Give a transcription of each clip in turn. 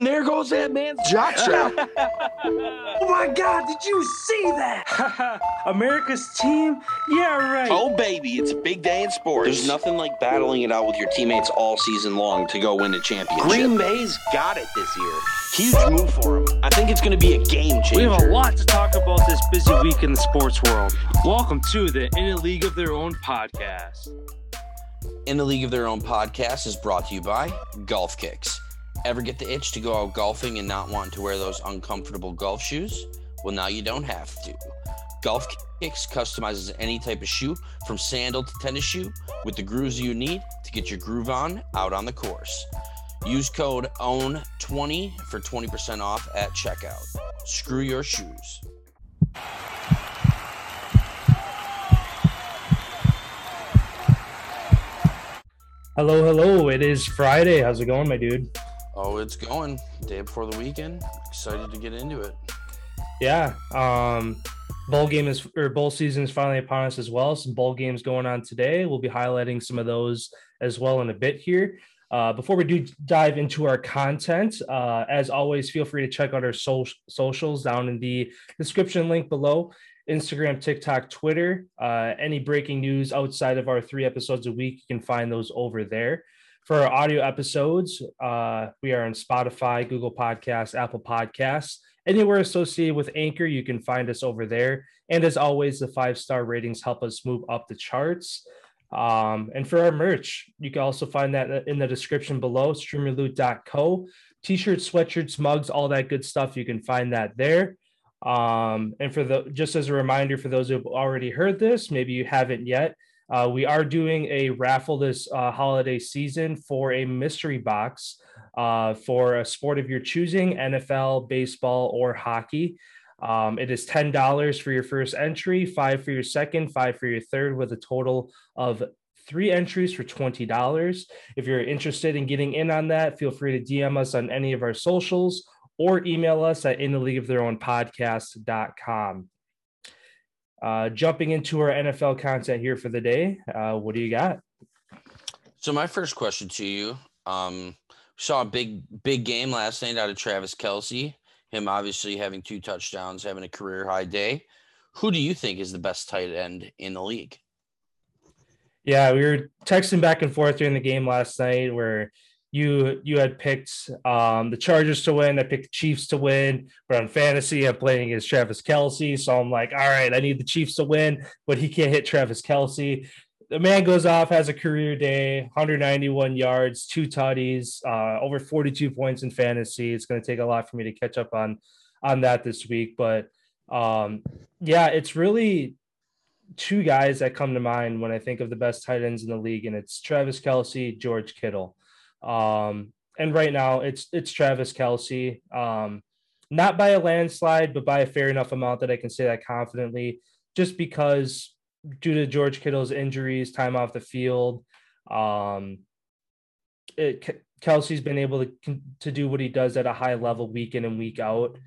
There goes that man's jock strap. oh my God, did you see that? America's team? Yeah, right. Oh, baby, it's a big day in sports. There's nothing like battling it out with your teammates all season long to go win a championship. Green Bay's got it this year. Huge move for them. I think it's going to be a game changer. We have a lot to talk about this busy week in the sports world. Welcome to the In a League of Their Own podcast. In the League of Their Own podcast is brought to you by Golf Kicks. Ever get the itch to go out golfing and not want to wear those uncomfortable golf shoes? Well, now you don't have to. Golf Kicks customizes any type of shoe from sandal to tennis shoe with the grooves you need to get your groove on out on the course. Use code OWN20 for 20% off at checkout. Screw your shoes. Hello, hello. It is Friday. How's it going, my dude? Oh, it's going. Day before the weekend. Excited to get into it. Yeah. Um bowl game is or bowl season is finally upon us as well. Some bowl games going on today. We'll be highlighting some of those as well in a bit here. Uh, before we do dive into our content, uh, as always, feel free to check out our so- socials down in the description link below Instagram, TikTok, Twitter. Uh, any breaking news outside of our three episodes a week, you can find those over there. For our audio episodes, uh, we are on Spotify, Google Podcasts, Apple Podcasts, anywhere associated with Anchor. You can find us over there. And as always, the five star ratings help us move up the charts. Um, and for our merch, you can also find that in the description below streamerloot.co. T shirts, sweatshirts, mugs, all that good stuff. You can find that there. Um, and for the just as a reminder for those who've already heard this, maybe you haven't yet, uh, we are doing a raffle this uh, holiday season for a mystery box uh, for a sport of your choosing NFL, baseball, or hockey. Um, it is $10 for your first entry, five for your second, five for your third, with a total of three entries for $20. If you're interested in getting in on that, feel free to DM us on any of our socials or email us at in the league of their own podcast.com. Uh, jumping into our NFL content here for the day, uh, what do you got? So my first question to you, um, saw a big big game last night out of Travis Kelce. Him obviously having two touchdowns, having a career high day. Who do you think is the best tight end in the league? Yeah, we were texting back and forth during the game last night where you you had picked um, the Chargers to win. I picked the Chiefs to win, but on fantasy, I'm playing against Travis Kelce, So I'm like, all right, I need the Chiefs to win, but he can't hit Travis Kelce. The man goes off, has a career day, 191 yards, two tutties, uh, over 42 points in fantasy. It's going to take a lot for me to catch up on on that this week, but um, yeah, it's really two guys that come to mind when I think of the best tight ends in the league, and it's Travis Kelce, George Kittle. Um, and right now it's it's Travis Kelce. Um, not by a landslide, but by a fair enough amount that I can say that confidently, just because due to George Kittle's injuries, time off the field, um, it, Kelce's been able to to do what he does at a high level week in and week out.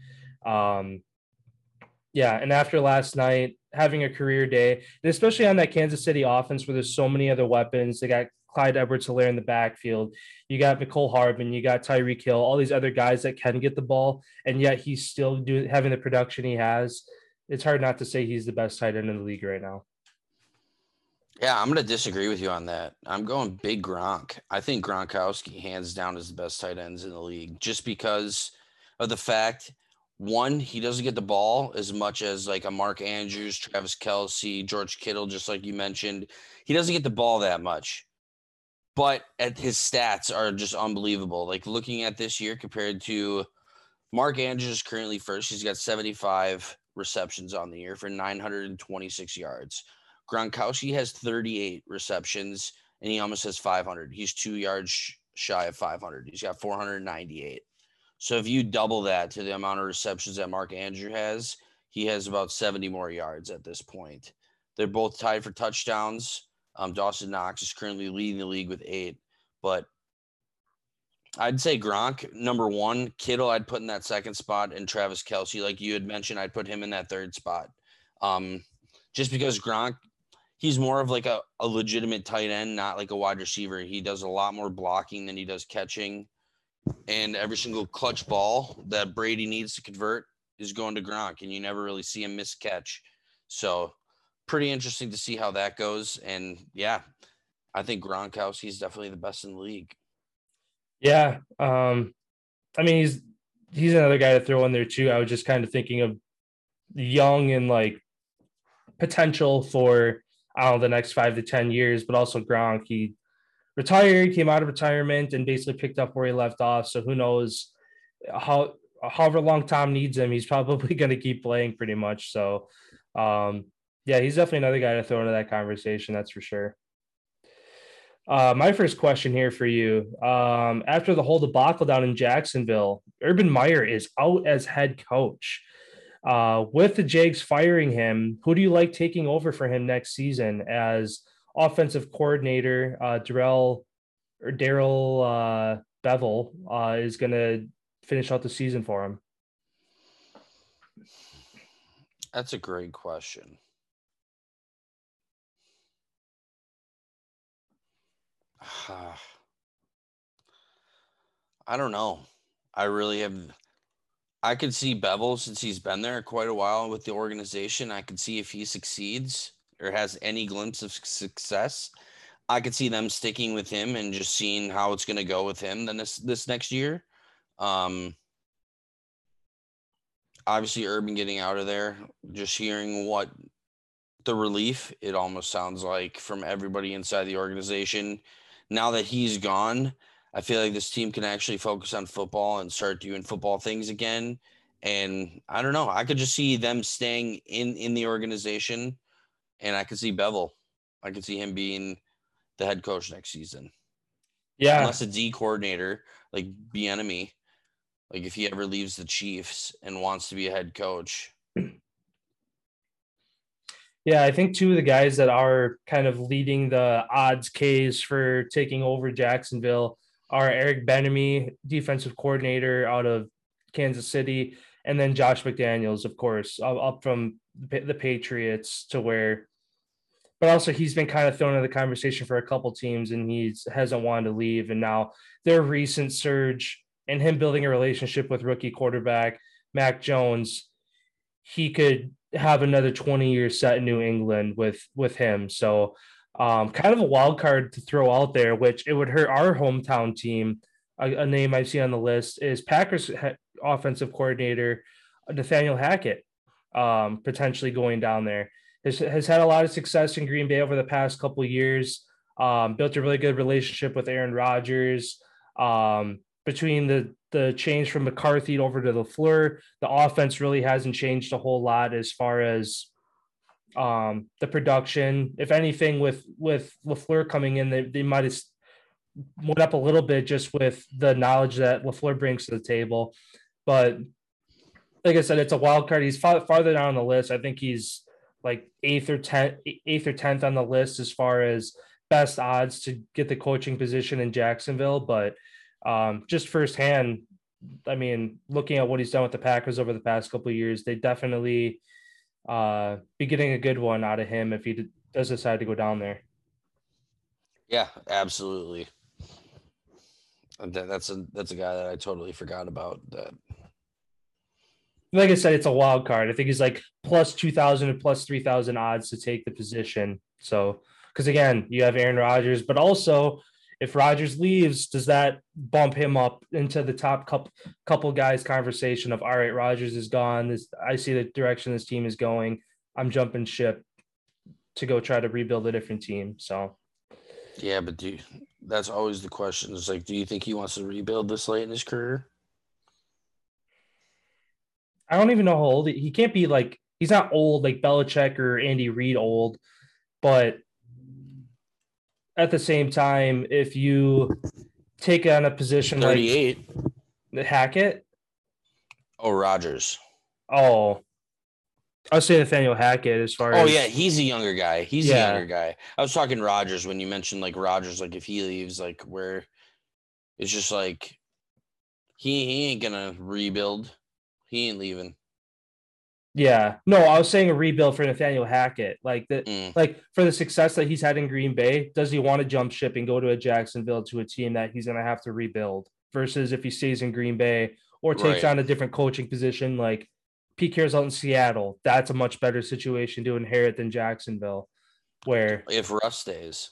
Um, yeah, and after last night, having a career day, and especially on that Kansas City offense where there's so many other weapons, they got Clyde Edwards Helaire in the backfield. You got Mecole Hardman, you got Tyreek Hill, all these other guys that can get the ball, and yet he's still doing having the production he has. It's hard not to say he's the best tight end in the league right now. Yeah, I'm going to disagree with you on that. I'm going big Gronk. I think Gronkowski, hands down, is the best tight ends in the league just because of the fact one, he doesn't get the ball as much as like a Mark Andrews, Travis Kelce, George Kittle, just like you mentioned. He doesn't get the ball that much but at his stats are just unbelievable. Like looking at this year compared to Mark Andrews currently first. He's got 75 receptions on the year for 926 yards. Gronkowski has 38 receptions and he almost has 500. He's two yards shy of 500. He's got 498. So if you double that to the amount of receptions that Mark Andrew has, he has about 70 more yards at this point. They're both tied for touchdowns. Um, Dawson Knox is currently leading the league with eight, but I'd say Gronk number one, Kittle I'd put in that second spot, and Travis Kelce, like you had mentioned, I'd put him in that third spot. Um, just because Gronk, he's more of like a, a legitimate tight end, not like a wide receiver. He does a lot more blocking than he does catching. and every single clutch ball that Brady needs to convert is going to Gronk, and you never really see him miss catch. So, pretty interesting to see how that goes. And yeah, I think Gronkowski is definitely the best in the league. Yeah, um, I mean he's he's another guy to throw in there too. I was just kind of thinking of young and like potential for I don't know the next five to ten years, but also Gronk. He retired, came out of retirement, and basically picked up where he left off. So who knows how however long Tom needs him, he's probably going to keep playing pretty much. So, um, yeah, he's definitely another guy to throw into that conversation. That's for sure. Uh, my first question here for you: um, After the whole debacle down in Jacksonville, Urban Meyer is out as head coach. Uh, with the Jags firing him, who do you like taking over for him next season as offensive coordinator? Uh, Darrell or Darrell uh, Bevell uh, is going to finish out the season for him. That's a great question. I don't know. I really have. I could see Bevell since he's been there quite a while with the organization. I could see if he succeeds or has any glimpse of success. I could see them sticking with him and just seeing how it's going to go with him then this this next year. Um, obviously, Urban getting out of there, just hearing what the relief it almost sounds like from everybody inside the organization. Now that he's gone, I feel like this team can actually focus on football and start doing football things again. And I don't know, I could just see them staying in in the organization, and I could see Bevell. I could see him being the head coach next season. Yeah, unless a D coordinator like Bieniemy, like if he ever leaves the Chiefs and wants to be a head coach. Yeah, I think two of the guys that are kind of leading the odds case for taking over Jacksonville are Eric Bieniemy, defensive coordinator out of Kansas City, and then Josh McDaniels, of course, up from the Patriots to where. But also, he's been kind of thrown in the conversation for a couple teams, and he's hasn't wanted to leave. And now their recent surge and him building a relationship with rookie quarterback Mac Jones, he could have another 20 years set in New England with with him. So um, kind of a wild card to throw out there, which it would hurt our hometown team. A, a name I see on the list is Packers offensive coordinator Nathaniel Hackett, um, potentially going down there. Has, has had a lot of success in Green Bay over the past couple years. Um, built a really good relationship with Aaron Rodgers. Um, between the the change from McCarthy over to LaFleur, the offense really hasn't changed a whole lot as far as um, the production. If anything, with with LaFleur coming in, they, they might have went up a little bit just with the knowledge that LaFleur brings to the table. But like I said, it's a wild card. He's far, farther down the list. I think he's like eighth or tenth, eighth or tenth on the list as far as best odds to get the coaching position in Jacksonville. But um, just firsthand, I mean, looking at what he's done with the Packers over the past couple years, they definitely uh, be getting a good one out of him if he does decide to go down there. Yeah, absolutely. that's a that's a guy that I totally forgot about. That, like I said, it's a wild card. I think he's like plus two thousand and plus three thousand odds to take the position. So, because again, you have Aaron Rodgers, but also if Rodgers leaves, does that bump him up into the top couple couple guys conversation of all right, Rodgers is gone. This I see the direction this team is going. I'm jumping ship to go try to rebuild a different team. So yeah, but do you, that's always the question. Is like, do you think he wants to rebuild this late in his career? I don't even know how old he, he can't be. Like he's not old like Belichick or Andy Reid old, but at the same time, if you take on a position 38. like Hackett. Oh, Rodgers. Oh, I was saying Nathaniel Hackett as far oh, as. Oh yeah. He's a younger guy. He's yeah. a younger guy. I was talking Rodgers when you mentioned like Rodgers, like if he leaves, like where it's just like he, he ain't to rebuild. He ain't leaving. Yeah, no, I was saying a rebuild for Nathaniel Hackett. Like the mm. like for the success that he's had in Green Bay, does he want to jump ship and go to a Jacksonville to a team that he's going to have to rebuild? versus if he stays in Green Bay or takes Right. on a different coaching position like Pete Carroll's out in Seattle. That's a much better situation to inherit than Jacksonville, where If Russ stays,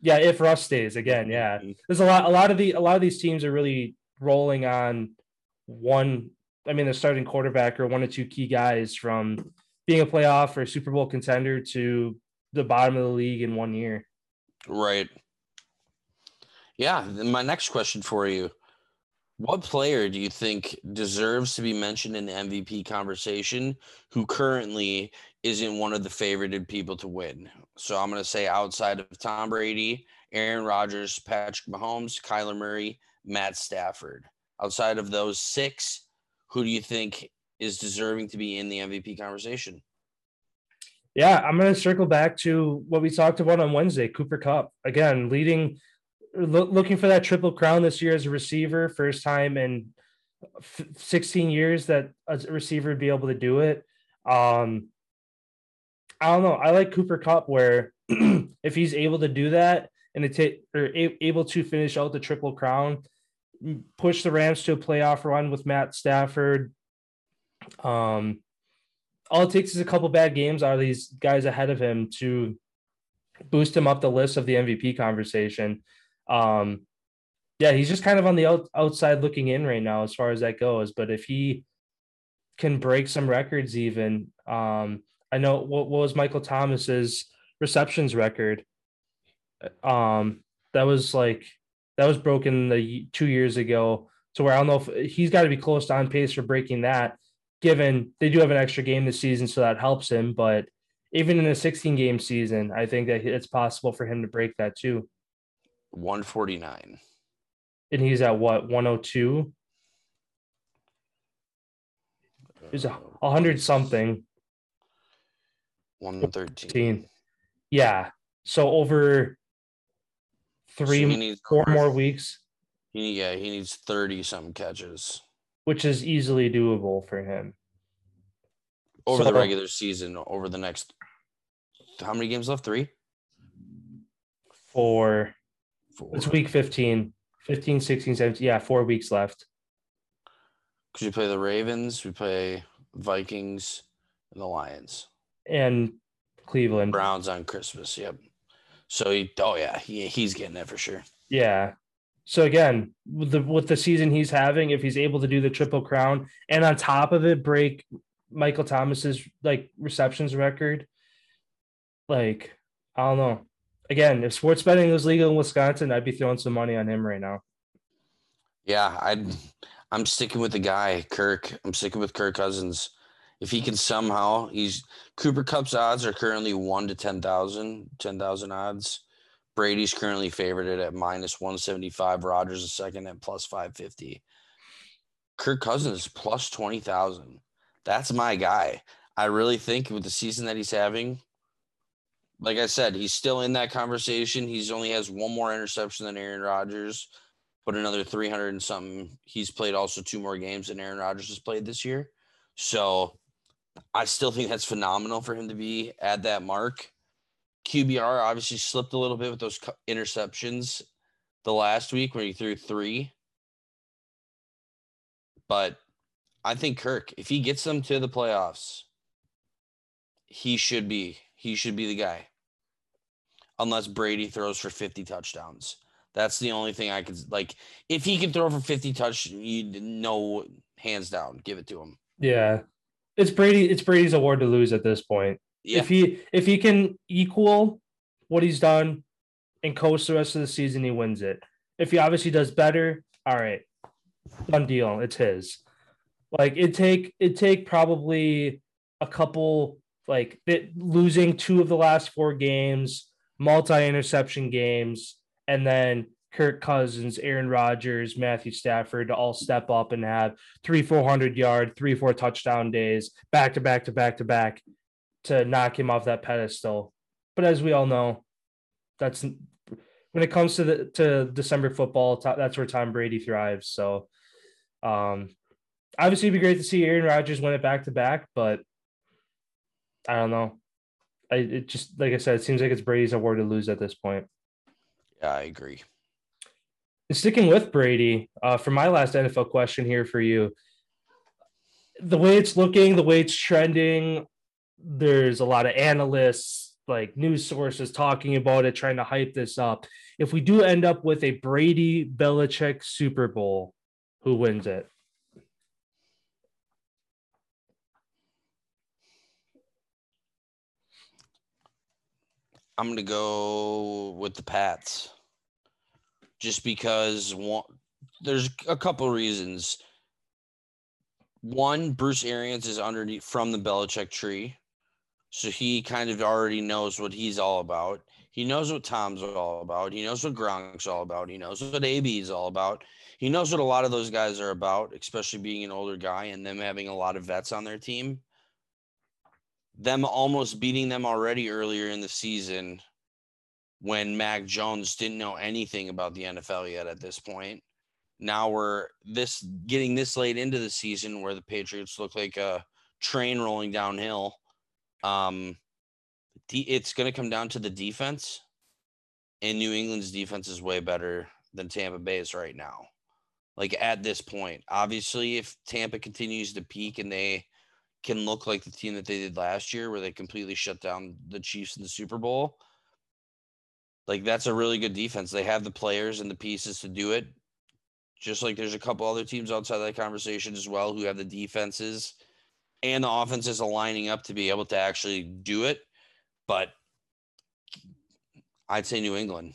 yeah, if Russ stays again, yeah. Mhm. There's a lot a lot of the a lot of these teams are really rolling on one I mean the starting quarterback or one or two key guys from being a playoff or Super Bowl contender to the bottom of the league in one year. right? Yeah. My next question for you: What player do you think deserves to be mentioned in the MVP conversation? Who currently isn't one of the favorited people to win? So I'm going to say outside of Tom Brady, Aaron Rodgers, Patrick Mahomes, Kyler Murray, Matt Stafford. Outside of those six, who do you think is deserving to be in the MVP conversation? Yeah, I'm going to circle back to what we talked about on Wednesday. Cooper Kupp again, leading, loo- looking for that triple crown this year as a receiver, first time in f- 16 years that a receiver would be able to do it. Um, I don't know. I like Cooper Kupp where if he's able to do that and to or a- able to finish out the triple crown, push the Rams to a playoff run with Matt Stafford. Um, all it takes is a couple bad games out of these guys ahead of him to boost him up the list of the MVP conversation. Um, yeah, he's just kind of on the out, outside looking in right now as far as that goes. But if he can break some records, even um, I know what, what was Michael Thomas's receptions record. Um, that was like that was broken the two years ago. So where I don't know if he's got to be close to on pace for breaking that given they do have an extra game this season, so that helps him. But even in a 16 game season, I think that it's possible for him to break that too. 149. And he's at what 102? He's a uh, 100 something. 113. 13. Yeah. So over three, he needs four more weeks, He, yeah, he needs 30 some catches which is easily doable for him. over the regular season. Over the next, how many games left? Three. Four. it's week 15, 15, 16, 17. Yeah, four weeks left. Because we play the Ravens, we play Vikings, and the Lions. And Cleveland. Browns on Christmas. Yep. So he, oh yeah, he, he's getting it for sure. Yeah. So again, with the with the season he's having, if he's able to do the triple crown and on top of it break Michael Thomas's like receptions record, like I don't know. Again, if sports betting was legal in Wisconsin, I'd be throwing some money on him right now. Yeah, I, I'm sticking with the guy, Kirk. I'm sticking with Kirk Cousins. If he can somehow, he's Cooper Kupp's odds are currently one to 10,000, 10,000 odds. Brady's currently favored at minus 175. Rodgers is second at plus 550. Kirk Cousins plus 20,000. That's my guy. I really think with the season that he's having, like I said, he's still in that conversation. He's only has one more interception than Aaron Rodgers, but another 300 and something. He's played also two more games than Aaron Rodgers has played this year. So I still think that's phenomenal for him to be at that mark. QBR obviously slipped a little bit with those interceptions the last week when he threw three. But I think Kirk, if he gets them to the playoffs, he should be he should be the guy. Unless Brady throws for 50 touchdowns. That's the only thing I could like. If he can throw for 50 touch, you know, hands down, give it to him. Yeah. It's Brady, it's Brady's award to lose at this point. Yeah, If he if he can equal what he's done and coast the rest of the season, he wins it. If he obviously does better, all right, done deal. It's his. Like it take it take probably a couple like it, losing two of the last four games, multi interception games, and then Kirk Cousins, Aaron Rodgers, Matthew Stafford to all step up and have three, four hundred yard, three, four touchdown days back to back to back to back to knock him off that pedestal. But as we all know, that's when it comes to the to December football, that's where Tom Brady thrives. So, um, obviously, it'd be great to see Aaron Rodgers win it back to back, but I don't know. I it just like I said, it seems like it's Brady's award to lose at this point. yeah, I agree. Sticking with Brady, uh, for my last NFL question here for you, the way it's looking, the way it's trending, there's a lot of analysts, like news sources talking about it, trying to hype this up. If we do end up with a Brady Belichick Super Bowl, who wins it? I'm going to go with the Pats just because one, there's a couple reasons. One, Bruce Arians is underneath from the Belichick tree. So he kind of already knows what he's all about. He knows what Tom's all about. He knows what Gronk's all about. He knows what AB is all about. He knows what a lot of those guys are about, especially being an older guy and them having a lot of vets on their team them almost beating them already earlier in the season when Mac Jones didn't know anything about the NFL yet at this point. Now we're this getting this late into the season where the Patriots look like a train rolling downhill. Um, it's going to come down to the defense, and New England's defense is way better than Tampa Bay's right now. Like at this point, obviously, if Tampa continues to peak and they can look like the team that they did last year, where they completely shut down the Chiefs in the Super Bowl. Like that's a really good defense. They have the players and the pieces to do it. Just like there's a couple other teams outside that conversation as well who have the defenses and the offenses aligning up to be able to actually do it. But I'd say New England.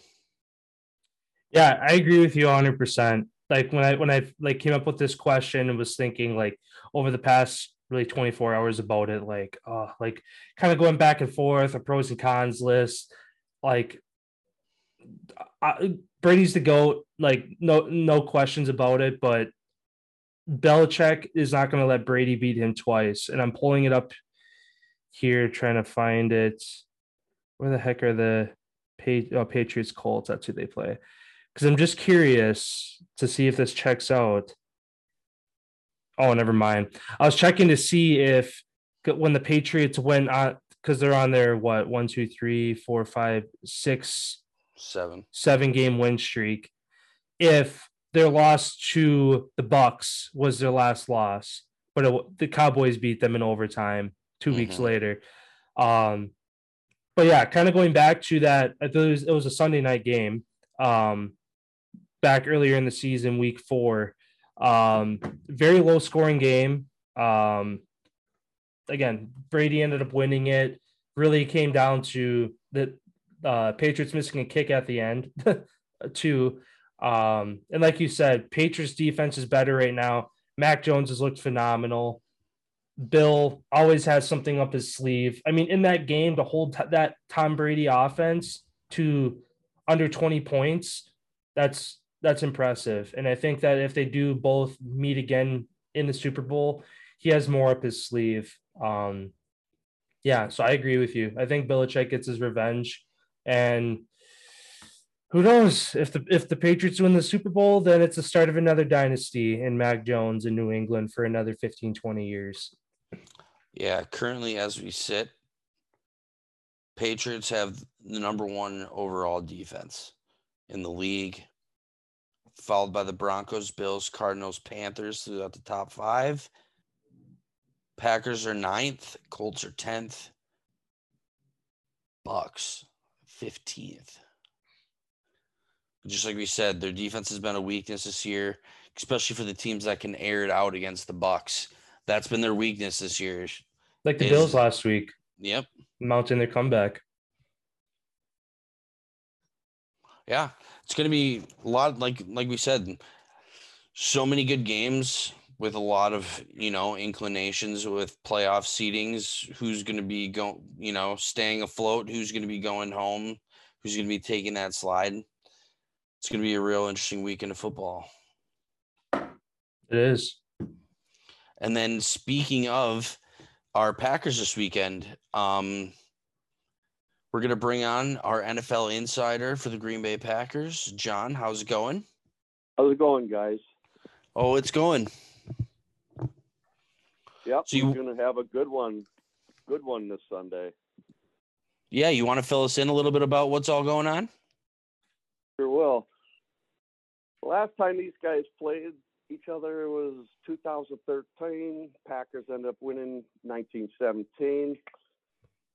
Yeah, I agree with you 100%. Like when I when I like came up with this question and was thinking like over the past really 24 hours about it like uh like kind of going back and forth a pros and cons list like I, Brady's the goat like no no questions about it but Belichick is not going to let Brady beat him twice and I'm pulling it up here trying to find it. Where the heck are the oh, Patriots Colts that's who they play. Because I'm just curious to see if this checks out. Oh, never mind. I was checking to see if when the Patriots went on because they're on their what one, two, three, four, five, six, seven, seven game win streak. If their loss to the Bucs was their last loss, but it, the Cowboys beat them in overtime 2 mm-hmm. weeks later. Um, but yeah, kind of going back to that, it was, it was a Sunday night game. Um, back earlier in the season, week four, um, very low scoring game. Um, again, Brady ended up winning it. Really came down to the uh, Patriots missing a kick at the end, too. Um, and like you said, Patriots defense is better right now. Mac Jones has looked phenomenal. Bill always has something up his sleeve. I mean, in that game, to hold t- that Tom Brady offense to under 20 points, that's that's impressive. And I think that if they do both meet again in the Super Bowl, he has more up his sleeve. Um, yeah, so I agree with you. I think Belichick gets his revenge, and who knows if the if the Patriots win the Super Bowl, then it's the start of another dynasty in Mac Jones in New England for another 15, 20 years. Yeah, currently as we sit, Patriots have the number one overall defense in the league followed by the Broncos, Bills, Cardinals, Panthers throughout the top five. Packers are ninth, Colts are 10th, Bucs 15th. Just like we said, their defense has been a weakness this year, especially for the teams that can air it out against the Bucs. That's been their weakness this year. Like the is, Bills last week. Yep. Mounting their comeback. Yeah it's going to be a lot like like we said so many good games with a lot of you know inclinations with playoff seedings who's going to be going you know staying afloat who's going to be going home who's going to be taking that slide it's going to be a real interesting weekend of football it is and then speaking of our packers this weekend um we're going to bring on our NFL insider for the Green Bay Packers. John, how's it going? How's it going, guys? Oh, it's going. Yep, so you're going to have a good one. Good one this Sunday. Yeah, you want to fill us in a little bit about what's all going on? Sure will. last time these guys played each other was 2013. Packers end up winning 1917.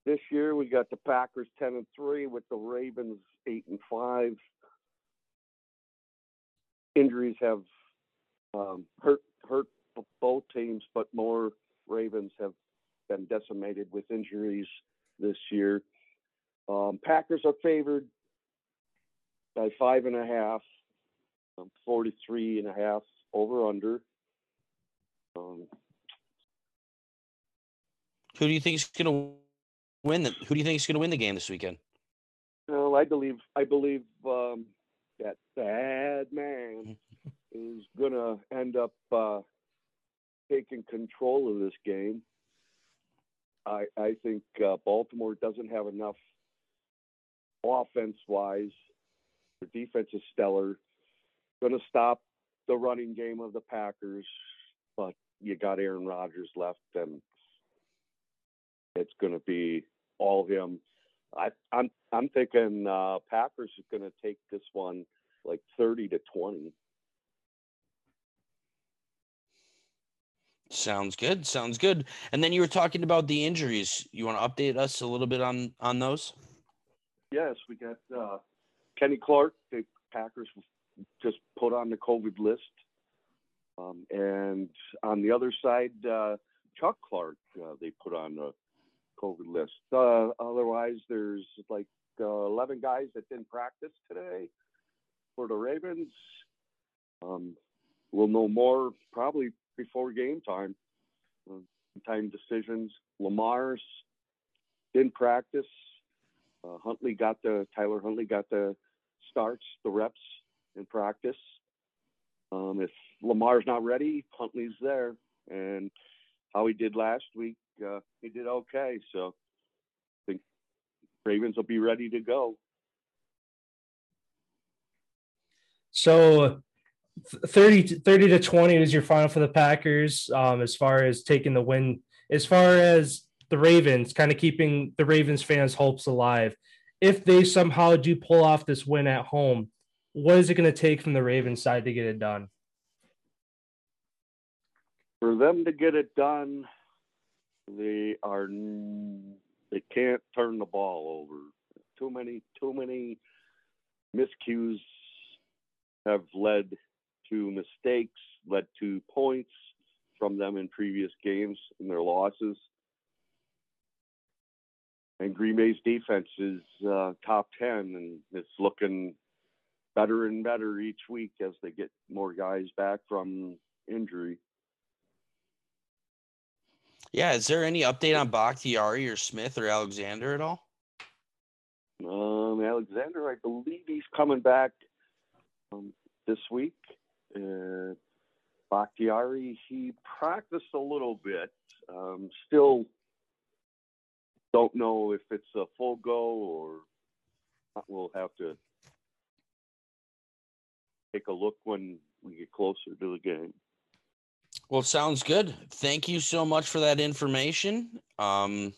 This year we got the Packers 10 and 3 with the Ravens 8 and 5. Injuries have um, hurt hurt both teams, but more Ravens have been decimated with injuries this year. Um, Packers are favored by five and a half, um, 43 and a half over under. Um, Who do you think is going to win? The, who do you think is going to win the game this weekend? well, I believe I believe um, that bad man is going to end up uh, taking control of this game. I I think uh, Baltimore doesn't have enough offense wise. Their defense is stellar. Going to stop the running game of the Packers, but you got Aaron Rodgers left, and it's going to be all him. I, I'm I'm thinking uh, Packers is going to take this one like thirty to twenty. Sounds good. Sounds good. And then you were talking about the injuries. You want to update us a little bit on on those? Yes, we got uh, Kenny Clark. The Packers just put on the COVID list, um, and on the other side, uh, Chuck Clark. Uh, they put on the COVID list. Uh, otherwise, there's like uh, 11 guys that didn't practice today for the Ravens. Um, we'll know more probably before game time. Uh, time decisions. Lamar's didn't practice. Uh, Huntley got the Tyler Huntley got the starts, the reps in practice. Um, if Lamar's not ready, Huntley's there, and how he did last week, uh, he did okay. So I think Ravens will be ready to go. So 30 to, 30 to 20 is your final for the Packers um, as far as taking the win. As far as the Ravens, kind of keeping the Ravens fans' hopes alive. If they somehow do pull off this win at home, what is it going to take from the Ravens side to get it done? For them to get it done, they are they can't turn the ball over. Too many too many miscues have led to mistakes, led to points from them in previous games in their losses. And Green Bay's defense is uh, top 10, and it's looking better and better each week as they get more guys back from injury. Yeah, is there any update on Bakhtiari or Smith or Alexander at all? Um, Alexander, I believe he's coming back um, this week. Uh, Bakhtiari, he practiced a little bit. Um, still don't know if it's a full go or we'll have to take a look when we get closer to the game. Well, sounds good. Thank you so much for that information. Um,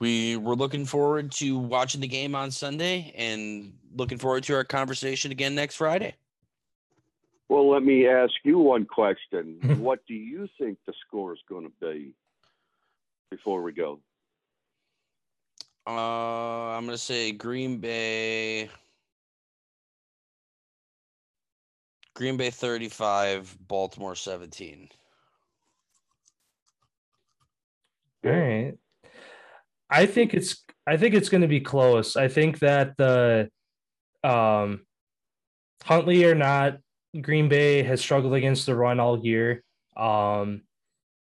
we were looking forward to watching the game on Sunday and looking forward to our conversation again next Friday. Well, let me ask you one question. what do you think the score is going to be before we go? Uh, I'm going to say Green Bay. Green Bay 35, Baltimore 17. All right. I think it's I think it's going to be close. I think that the um Huntley or not, Green Bay has struggled against the run all year. Um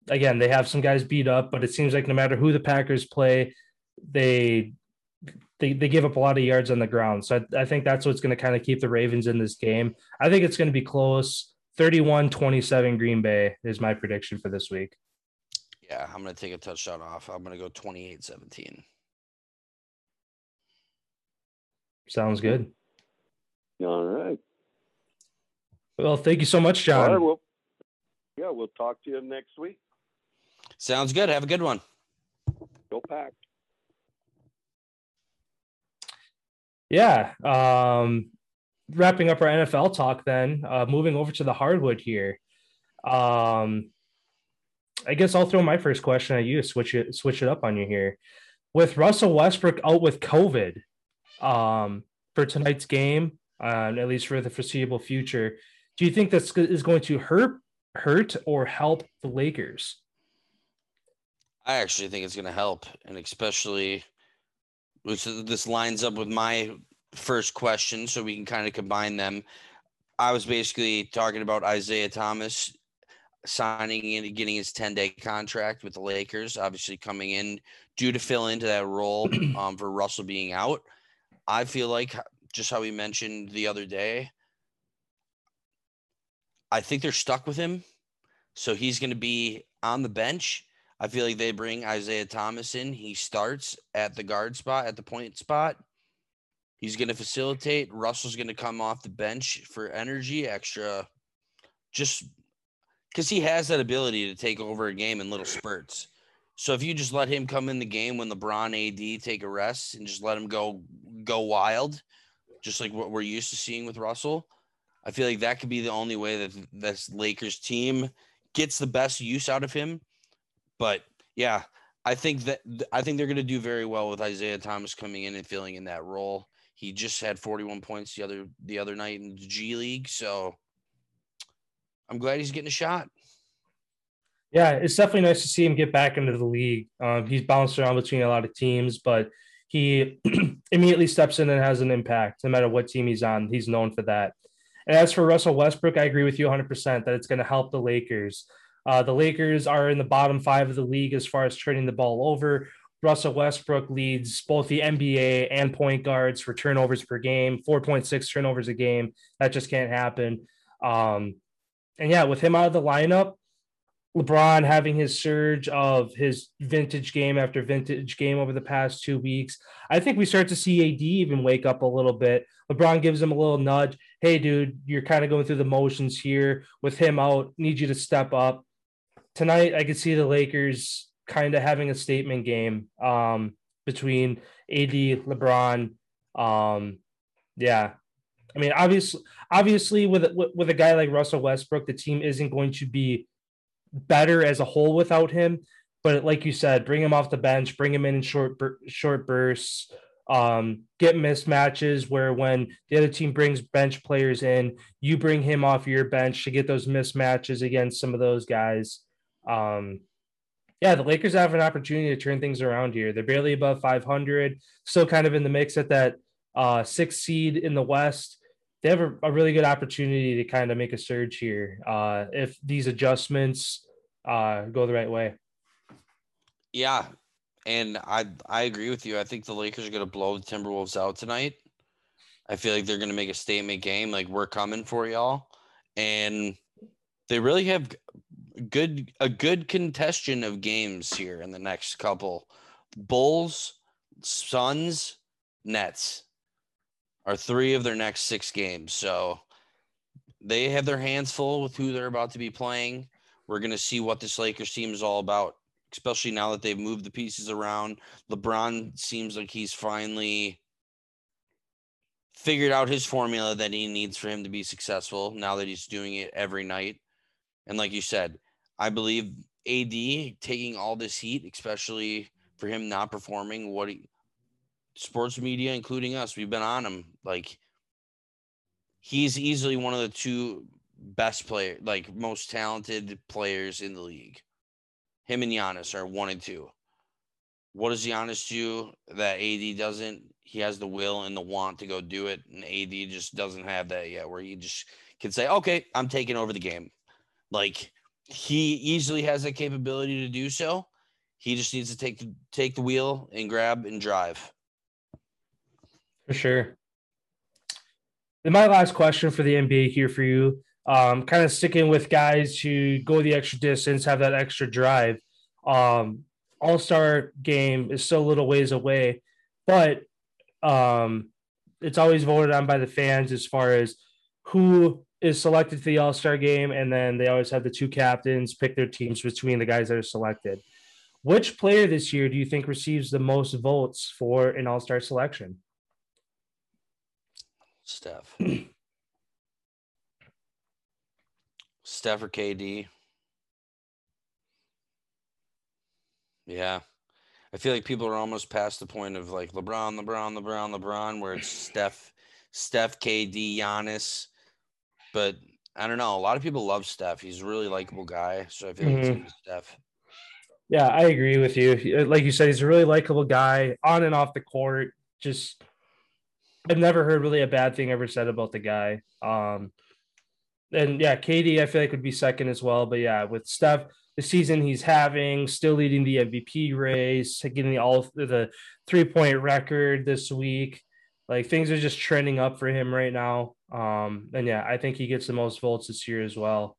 again, they have some guys beat up, but it seems like no matter who the Packers play, they they, they give up a lot of yards on the ground. So I, I think that's what's going to kind of keep the Ravens in this game. I think it's going to be close. 31 27 Green Bay is my prediction for this week. Yeah, I'm going to take a touchdown off. I'm going to go 28 17. Sounds good. All right. Well, thank you so much, John. All right, well, yeah, we'll talk to you next week. Sounds good. Have a good one. Go pack. Yeah. Um, wrapping up our NFL talk, then uh, moving over to the hardwood here. Um, I guess I'll throw my first question at you. Switch it, switch it up on you here. With Russell Westbrook out with COVID um, for tonight's game, uh, at least for the foreseeable future, do you think this is going to hurt, hurt or help the Lakers? I actually think it's going to help, and especially which this lines up with my first question, so we can kind of combine them. I was basically talking about Isaiah Thomas signing and getting his 10 day contract with the Lakers, obviously coming in due to fill into that role um, for Russell being out. I feel like, just how we mentioned the other day, I think they're stuck with him. So he's going to be on the bench. I feel like they bring Isaiah Thomas in. He starts at the guard spot, at the point spot. He's going to facilitate. Russell's going to come off the bench for energy, extra, just because he has that ability to take over a game in little spurts. So if you just let him come in the game when LeBron AD take a rest and just let him go go wild, just like what we're used to seeing with Russell, I feel like that could be the only way that this Lakers team gets the best use out of him. But yeah, I think that I think they're going to do very well with Isaiah Thomas coming in and filling in that role. He just had 41 points the other the other night in the G League, so I'm glad he's getting a shot. Yeah, it's definitely nice to see him get back into the league. Um, he's bounced around between a lot of teams, but he immediately steps in and has an impact no matter what team he's on. He's known for that. And as for Russell Westbrook, I agree with you 100% that it's going to help the Lakers. Uh, the Lakers are in the bottom five of the league as far as turning the ball over. Russell Westbrook leads both the NBA and point guards for turnovers per game, 4.6 turnovers a game. That just can't happen. Um, and yeah, with him out of the lineup, LeBron having his surge of his vintage game after vintage game over the past two weeks, I think we start to see AD even wake up a little bit. LeBron gives him a little nudge. Hey, dude, you're kind of going through the motions here. With him out, need you to step up. Tonight, I could see the Lakers kind of having a statement game um, between AD, LeBron. Um, yeah, I mean, obviously, obviously, with, with with a guy like Russell Westbrook, the team isn't going to be better as a whole without him. But like you said, bring him off the bench, bring him in in short short bursts, um, get mismatches where when the other team brings bench players in, you bring him off your bench to get those mismatches against some of those guys. Um, yeah, the Lakers have an opportunity to turn things around here. They're barely above 500, still kind of in the mix at that uh, sixth seed in the West they have a, a, really good opportunity to kind of make a surge here uh, if these adjustments uh, go the right way. Yeah, and I I agree with you. I think the Lakers are going to blow the Timberwolves out tonight. I feel like they're going to make a statement game, like we're coming for y'all, and they really have good a good contention of games here in the next couple. Bulls, Suns, Nets are three of their next six games. So they have their hands full with who they're about to be playing. We're going to see what this Lakers team is all about, especially now that they've moved the pieces around. LeBron seems like he's finally figured out his formula that he needs for him to be successful now that he's doing it every night. And like you said, I believe AD taking all this heat, especially for him not performing what he sports media, including us, we've been on him. Like he's easily one of the two best player, like most talented players in the league. Him and Giannis are one and two. What does Giannis do that AD doesn't? He has the will and the want to go do it, and AD just doesn't have that yet. Where he just can say, "Okay, I'm taking over the game." Like he easily has the capability to do so. He just needs to take take the wheel and grab and drive. For sure. And my last question for the NBA here for you, um, kind of sticking with guys who go the extra distance, have that extra drive. Um, All Star game is still a little ways away, but um, it's always voted on by the fans as far as who is selected for the All Star game, and then they always have the two captains pick their teams between the guys that are selected. Which player this year do you think receives the most votes for an All Star selection? Steph. Steph or KD? Yeah. I feel like people are almost past the point of like LeBron, LeBron, LeBron, LeBron, where it's Steph, Steph, KD, Giannis. But I don't know. A lot of people love Steph. He's a really likable guy. So I feel mm-hmm. like it's mm-hmm. Steph. Yeah, I agree with you. Like you said, he's a really likable guy on and off the court. Just I've never heard really a bad thing ever said about the guy. Um, and yeah, KD, I feel like would be second as well. But yeah, with Steph, the season he's having, still leading the MVP race, getting all the three point record this week. Like things are just trending up for him right now. Um, and yeah, I think he gets the most votes this year as well.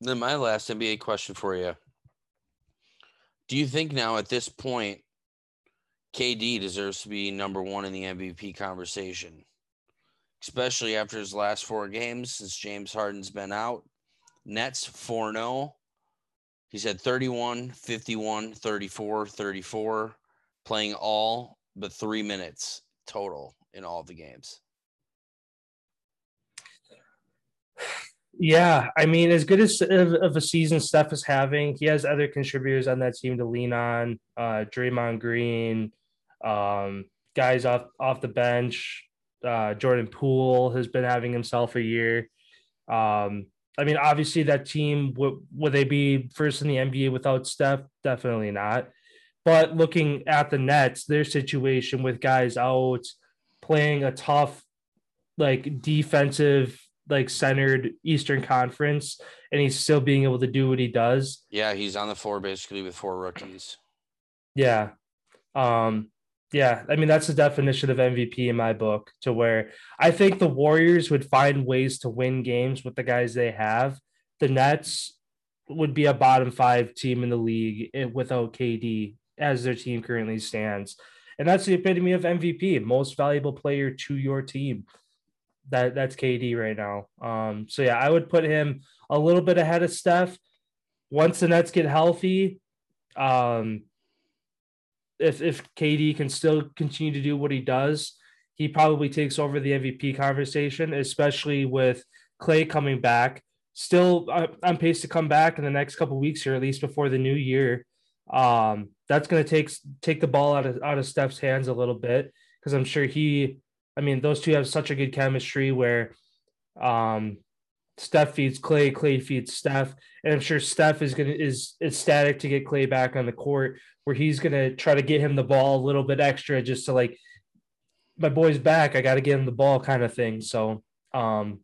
Then my last NBA question for you. Do you think now at this point KD deserves to be number one in the MVP conversation? Especially after his last four games since James Harden's been out. Nets 4 0. He's had 31, 51, 34, 34, playing all but three minutes total in all the games. Yeah, I mean, as good as of, a season Steph is having, he has other contributors on that team to lean on. Uh, Draymond Green, um, guys off off the bench. Uh, Jordan Poole has been having himself a year. Um, I mean, obviously, that team would would they be first in the NBA without Steph? Definitely not. But looking at the Nets, their situation with guys out, playing a tough, like defensive like centered Eastern Conference, and he's still being able to do what he does. Yeah, he's on the floor basically with four rookies. Yeah. Um, yeah, I mean that's the definition of MVP in my book, to where I think the Warriors would find ways to win games with the guys they have. The Nets would be a bottom five team in the league without KD as their team currently stands. And that's the epitome of MVP, most valuable player to your team that that's KD right now. Um, so yeah, I would put him a little bit ahead of Steph. Once the Nets get healthy, um, if if KD can still continue to do what he does, he probably takes over the MVP conversation, especially with Clay coming back. Still on pace to come back in the next couple weeks here, at least before the new year. Um, that's going to take take the ball out of out of Steph's hands a little bit because I'm sure he I mean, those two have such a good chemistry where um, Steph feeds Clay, Clay feeds Steph, and I'm sure Steph is gonna is ecstatic to get Clay back on the court, where he's gonna try to get him the ball a little bit extra, just to like my boy's back, I got to get him the ball, kind of thing. So, um,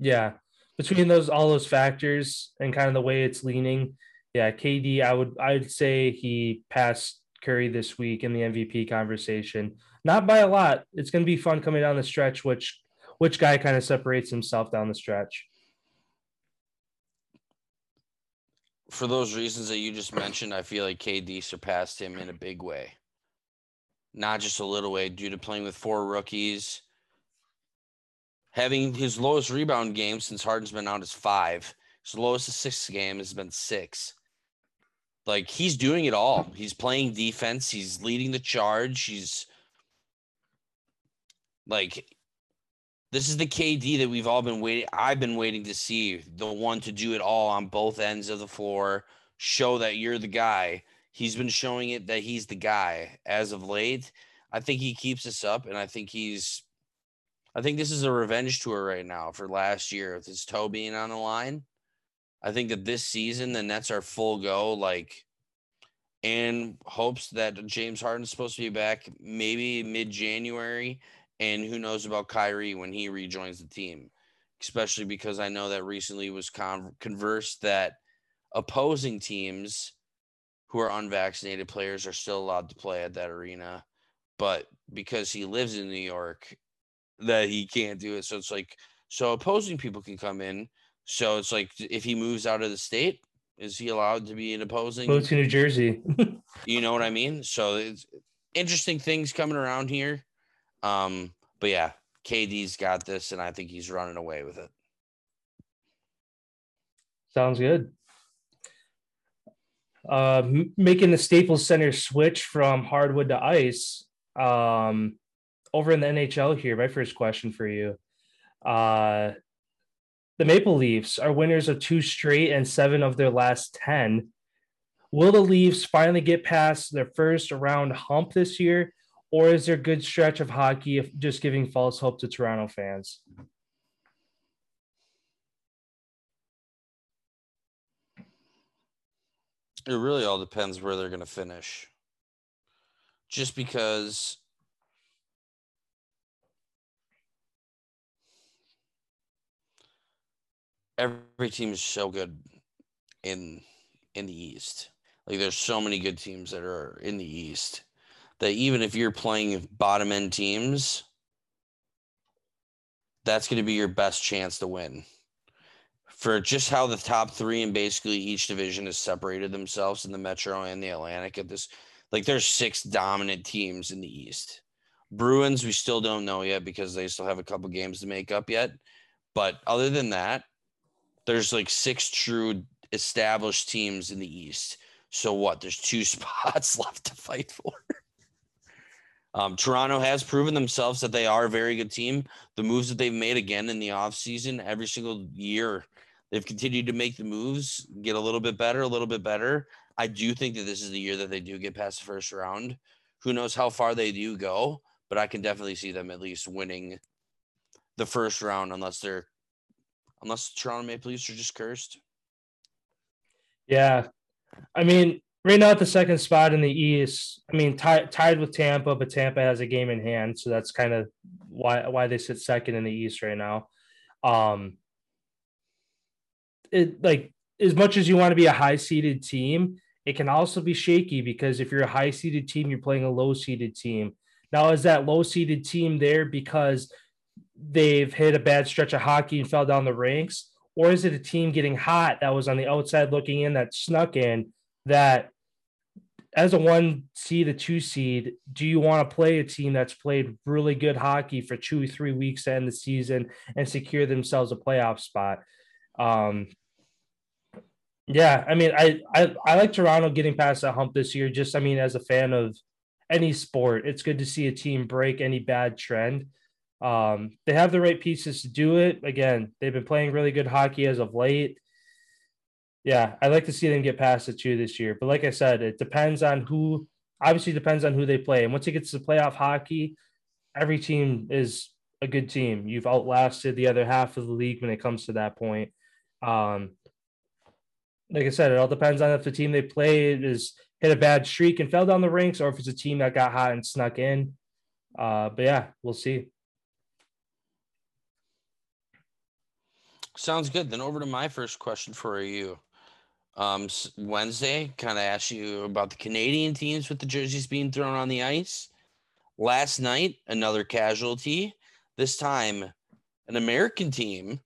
yeah, between those all those factors and kind of the way it's leaning, yeah, KD, I would I would say he passed Curry this week in the MVP conversation not by a lot. It's going to be fun coming down the stretch. Which which guy kind of separates himself down the stretch? For those reasons that you just mentioned, I feel like KD surpassed him in a big way. Not just a little way, due to playing with four rookies, having his lowest rebound game since Harden's been out is five. His lowest assist game has been six. Like he's doing it all. He's playing defense. He's leading the charge. He's like this is the KD that we've all been waiting. I've been waiting to see the one to do it all on both ends of the floor, show that you're the guy. He's been showing it that he's the guy as of late. I think he keeps this up, and I think he's. I think this is a revenge tour right now for last year with his toe being on the line. I think that this season the Nets are full go, like, and hopes that James Harden's supposed to be back maybe mid January and who knows about Kyrie when he rejoins the team, especially because I know that recently was con- conversed that opposing teams who are unvaccinated players are still allowed to play at that arena, but because he lives in New York, that he can't do it. So it's like, so opposing people can come in. So it's like, if he moves out of the state, is he allowed to be an opposing? Go to New Jersey. you know what I mean? So it's interesting things coming around here. Um, but yeah, KD's got this, and I think he's running away with it. Sounds good. Uh, making the Staples Center switch from hardwood to ice. Um, over in the NHL here, my first question for you. Uh, the Maple Leafs are winners of two straight and seven of their last 10. Will the Leafs finally get past their first round hump this year, or is there a good stretch of hockey of just giving false hope to Toronto fans? It really all depends where they're going to finish. Just because every team is so good in in the East. Like there's so many good teams that are in the East that even if you're playing bottom end teams, that's going to be your best chance to win. For just how the top three in basically each division has separated themselves in the Metro and the Atlantic at this, like there's six dominant teams in the East. Bruins, we still don't know yet because they still have a couple games to make up yet. But other than that, there's like six true established teams in the East. So what? There's two spots left to fight for. Um, Toronto has proven themselves that they are a very good team. The moves that they've made again in the offseason, every single year, they've continued to make the moves, get a little bit better, a little bit better. I do think that this is the year that they do get past the first round. Who knows how far they do go, but I can definitely see them at least winning the first round unless they're unless Toronto Maple Leafs are just cursed. Yeah. I mean, right now at the second spot in the East, I mean, t- tied with Tampa, but Tampa has a game in hand. So that's kind of why, why they sit second in the East right now. Um, it like as much as you want to be a high seeded team, it can also be shaky because if you're a high seeded team, you're playing a low seeded team. Now, is that low seeded team there because they've hit a bad stretch of hockey and fell down the ranks? Or is it a team getting hot that was on the outside looking in that snuck in that as a one seed, a two seed, do you want to play a team that's played really good hockey for two, three weeks to end the season and secure themselves a playoff spot? Um, yeah, I mean, I, I I like Toronto getting past that hump this year. Just, I mean, as a fan of any sport, it's good to see a team break any bad trend. Um, they have the right pieces to do it. Again, they've been playing really good hockey as of late. Yeah, I'd like to see them get past it too this year. But like I said, it depends on who, obviously, depends on who they play. And once it gets to playoff hockey, every team is a good team. You've outlasted the other half of the league when it comes to that point. Um, like I said, it all depends on if the team they play is hit a bad streak and fell down the ranks, or if it's a team that got hot and snuck in. Uh, but yeah, we'll see. Sounds good. Then over to my first question for you. Um, Wednesday, kind of asked you about the Canadian teams with the jerseys being thrown on the ice. Last night, another casualty. This time, an American team,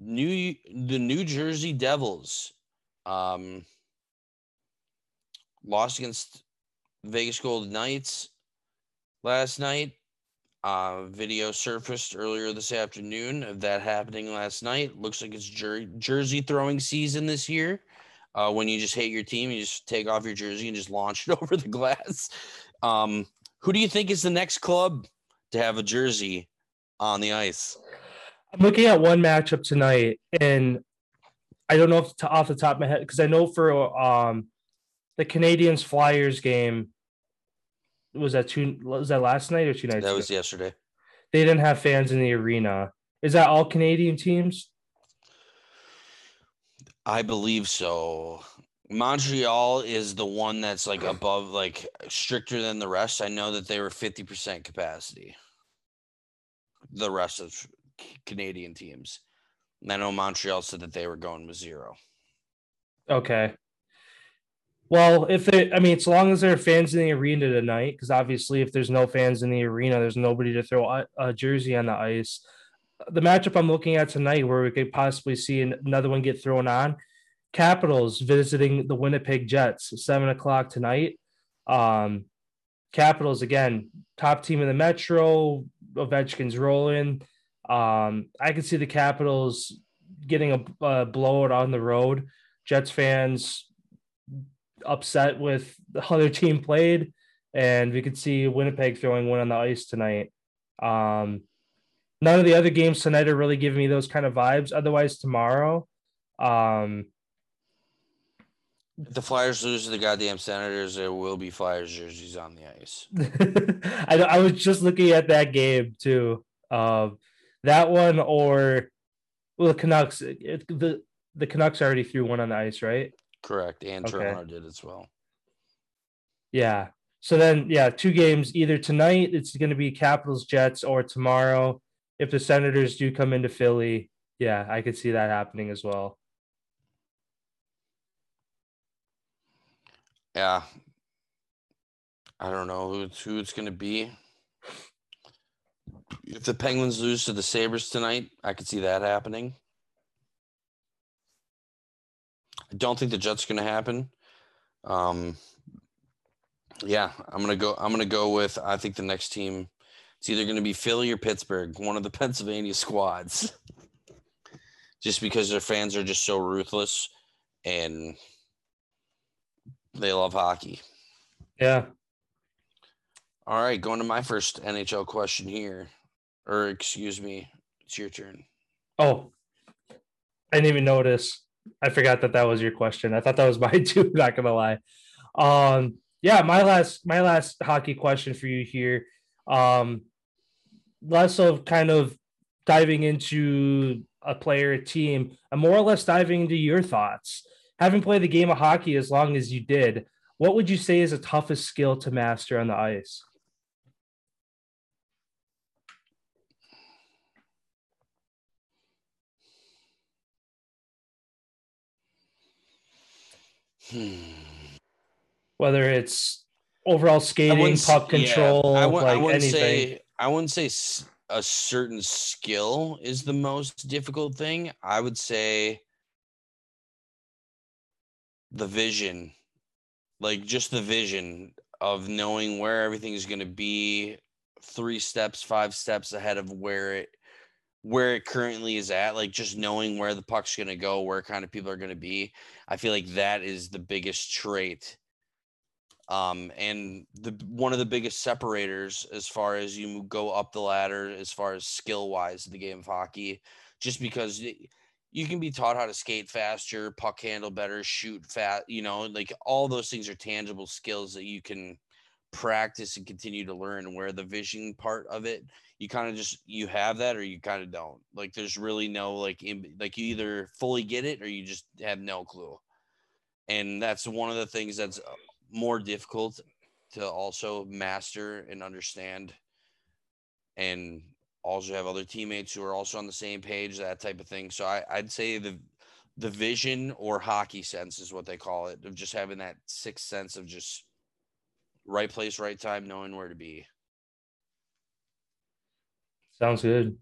New the New Jersey Devils, um, lost against Vegas Golden Knights last night. Uh, video surfaced earlier this afternoon of that happening last night. Looks like it's jer- jersey throwing season this year. Uh, when you just hate your team, you just take off your jersey and just launch it over the glass. Um, who do you think is the next club to have a jersey on the ice? I'm looking at one matchup tonight, and I don't know if to, off the top of my head because I know for um, the Canadiens Flyers game, was that two was that last night or two nights? That ago? was yesterday. They didn't have fans in the arena. Is that all Canadian teams? I believe so. Montreal is the one that's like above, like stricter than the rest. I know that they were 50% capacity. The rest of Canadian teams. And I know Montreal said that they were going with zero. Okay. Well, if they, I mean, as long as there are fans in the arena tonight, because obviously, if there's no fans in the arena, there's nobody to throw a, jersey on the ice. The matchup I'm looking at tonight, where we could possibly see another one get thrown on, Capitals visiting the Winnipeg Jets, seven o'clock tonight. Um, Capitals again, top team in the Metro. Ovechkin's rolling. Um, I could see the Capitals getting a, a blowout on the road. Jets fans upset with how their team played, and we could see Winnipeg throwing one on the ice tonight. Um, none of the other games tonight are really giving me those kind of vibes. Otherwise, tomorrow, um, If the Flyers lose to the goddamn Senators, there will be Flyers jerseys on the ice. I I was just looking at that game too. Um, that one or well, the Canucks. It, the the Canucks already threw one on the ice, right? Correct. And Okay. Toronto did as well. Yeah. So then, yeah, two games either tonight. It's going to be Capitals Jets or tomorrow. If the Senators do come into Philly, yeah, I could see that happening as well. Yeah. I don't know who it's, who it's going to be. If the Penguins lose to the Sabres tonight, I could see that happening. Don't think the Jets going to happen. Um, yeah, I'm gonna go. I'm gonna go with. I think the next team. It's either going to be Philly or Pittsburgh, one of the Pennsylvania squads. Just because their fans are just so ruthless, and they love hockey. Yeah. All right, going to my first NHL question here, or excuse me, it's your turn. Oh, I didn't even notice. I forgot that that was your question. I thought that was mine too. Not gonna lie. Um, yeah, my last my last hockey question for you here. Um, less of kind of diving into a player, a team, and more or less diving into your thoughts. Having played the game of hockey as long as you did, what would you say is the toughest skill to master on the ice? Hmm. Whether it's overall skating, puck yeah, control, I, I wouldn't anything. say. I wouldn't say a certain skill is the most difficult thing. I would say the vision, like just the vision of knowing where everything is going to be, three steps, five steps ahead of where it where it currently is at like just knowing where the puck's going to go where kind of people are going to be i feel like that is the biggest trait um and the one of the biggest separators as far as you go up the ladder as far as skill wise the game of hockey just because you can be taught how to skate faster puck handle better shoot fat you know like all those things are tangible skills that you can practice and continue to learn where the vision part of it you kind of just you have that or you kind of don't? Like there's really no like in, like you either fully get it or you just have no clue. And that's one of the things that's uh, more difficult to also master and understand and also have other teammates who are also on the same page that type of thing. So I, i'd say the the vision or hockey sense is what they call it of just having that sixth sense of just right place right time knowing where to be Sounds good.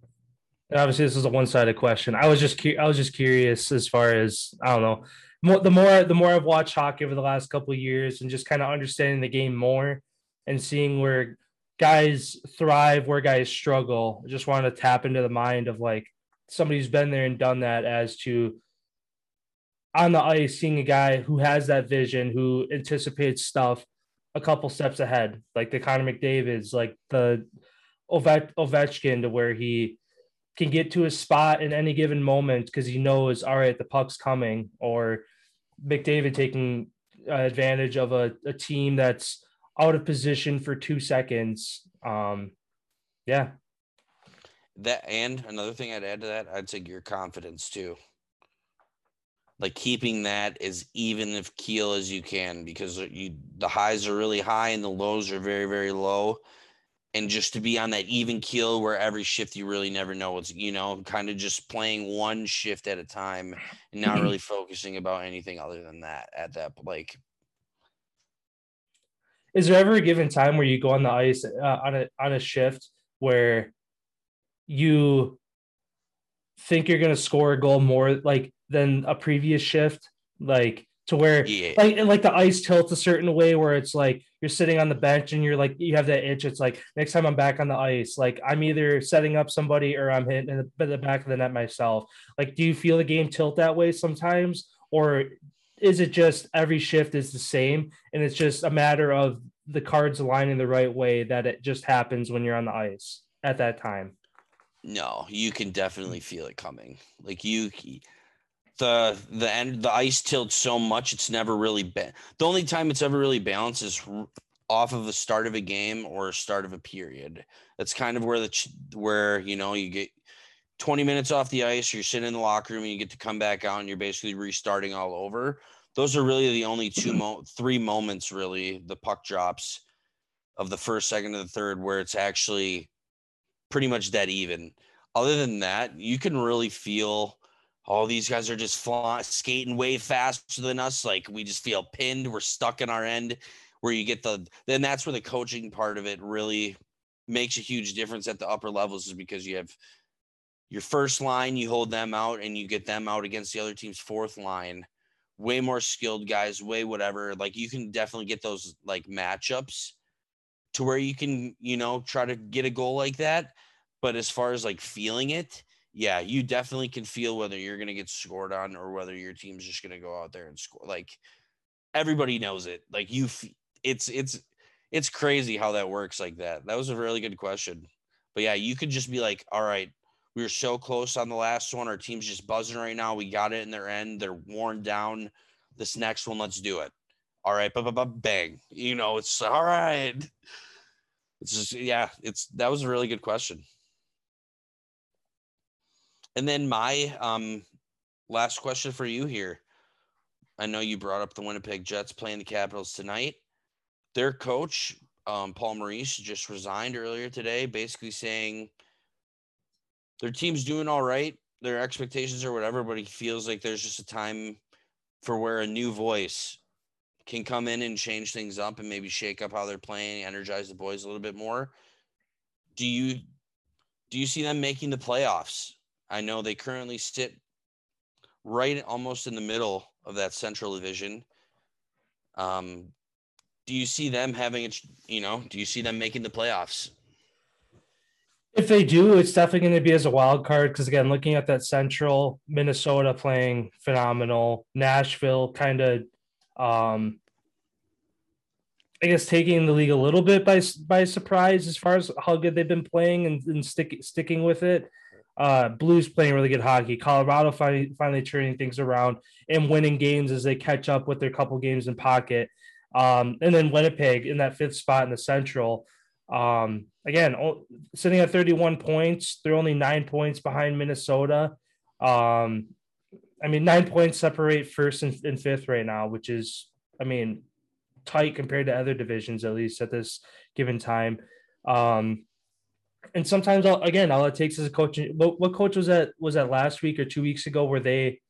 And obviously, this is a one-sided question. I was just cu- I was just curious as far as I don't know. More, the more the more I've watched hockey over the last couple of years and just kind of understanding the game more and seeing where guys thrive, where guys struggle. I just want to tap into the mind of like somebody who's been there and done that as to on the ice seeing a guy who has that vision, who anticipates stuff a couple steps ahead, like the Connor McDavid's, like the Ove- Ovechkin to where he can get to a spot in any given moment because he knows, all right, the puck's coming, or McDavid taking advantage of a, a team that's out of position for two seconds. Um, yeah, That and another thing I'd add to that, I'd say your confidence too. Like keeping that as even if keel as you can because you the highs are really high and the lows are very very low, and just to be on that even keel where every shift you really never know what's you know kind of just playing one shift at a time and not really focusing about anything other than that at that like is there ever a given time where you go on the ice uh, on a on a shift where you think you're going to score a goal more like than a previous shift? Like to where yeah. like and like the ice tilts a certain way where it's like you're sitting on the bench and you're like you have that itch. It's like next time i'm back on the ice like i'm either setting up somebody or i'm hitting in the, the back of the net myself. Like do you feel the game tilt that way sometimes? Or is it just every shift is the same and it's just a matter of the cards aligning the right way that it just happens when you're on the ice at that time? No, you can definitely feel it coming. Like you, the the end, the ice tilts so much it's never really been. The only time it's ever really balanced is off of the start of a game or start of a period. That's kind of where the where you know you get 20 minutes off the ice, you're sitting in the locker room, and you get to come back out, and you're basically restarting all over. Those are really the only two mo- three moments really the puck drops of the first, second, and the third where it's actually pretty much dead even. Other than that, you can really feel all these guys are just skating way faster than us. Like we just feel pinned. We're stuck in our end. Where you get the then that's where the coaching part of it really makes a huge difference at the upper levels is because you have your first line, you hold them out and you get them out against the other team's fourth line. Way more skilled guys, way whatever. Like you can definitely get those like matchups to where you can, you know, try to get a goal like that. But as far as like feeling it, yeah, you definitely can feel whether you're going to get scored on or whether your team's just going to go out there and score. Like everybody knows it. Like you, it's, it's, it's crazy how that works like that. That was a really good question. But yeah, you could just be like, all right, we were so close on the last one. Our team's just buzzing right now. We got it in their end. They're worn down. This next one, let's do it. All right, bang. You know, it's all right. It's just yeah, it's that was a really good question. And then my um last question for you here. I know you brought up the Winnipeg Jets playing the Capitals tonight. Their coach, um, Paul Maurice, just resigned earlier today, basically saying their team's doing all right, their expectations or whatever, but he feels like there's just a time for where a new voice can come in and change things up and maybe shake up how they're playing, energize the boys a little bit more. Do you do you see them making the playoffs? I know they currently sit right almost in the middle of that central division. Um, do you see them having it? You know, do you see them making the playoffs? If they do, it's definitely going to be as a wild card because again, looking at that Central, Minnesota playing phenomenal, Nashville kind of, um, I guess taking the league a little bit by by surprise as far as how good they've been playing and, and stick, sticking with it. Uh, Blues playing really good hockey. Colorado finally finally turning things around and winning games as they catch up with their couple games in pocket. Um, and then Winnipeg in that fifth spot in the Central. Um, again, sitting at 31 points, they're only nine points behind Minnesota. Um, I mean, nine points separate first and, and, fifth right now, which is, I mean, tight compared to other divisions, at least at this given time. Um, and sometimes, I'll, again, all it takes is a coach. What, what coach was that? Was that last week or two weeks ago where they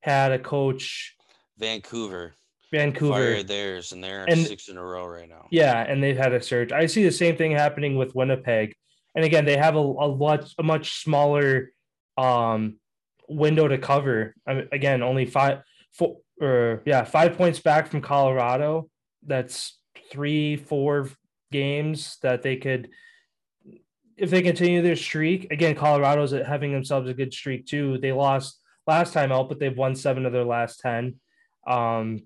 had a coach? Vancouver. Vancouver fired theirs, and they're and, six in a row right now. Yeah, and they've had a surge. I see the same thing happening with Winnipeg, and again, they have a, a lot a much smaller um window to cover. I mean, again, only five, four, or yeah, five points back from Colorado. That's three, four games that they could, if they continue their streak. Again, Colorado's having themselves a good streak too. They lost last time out, but they've won seven of their last ten. Um,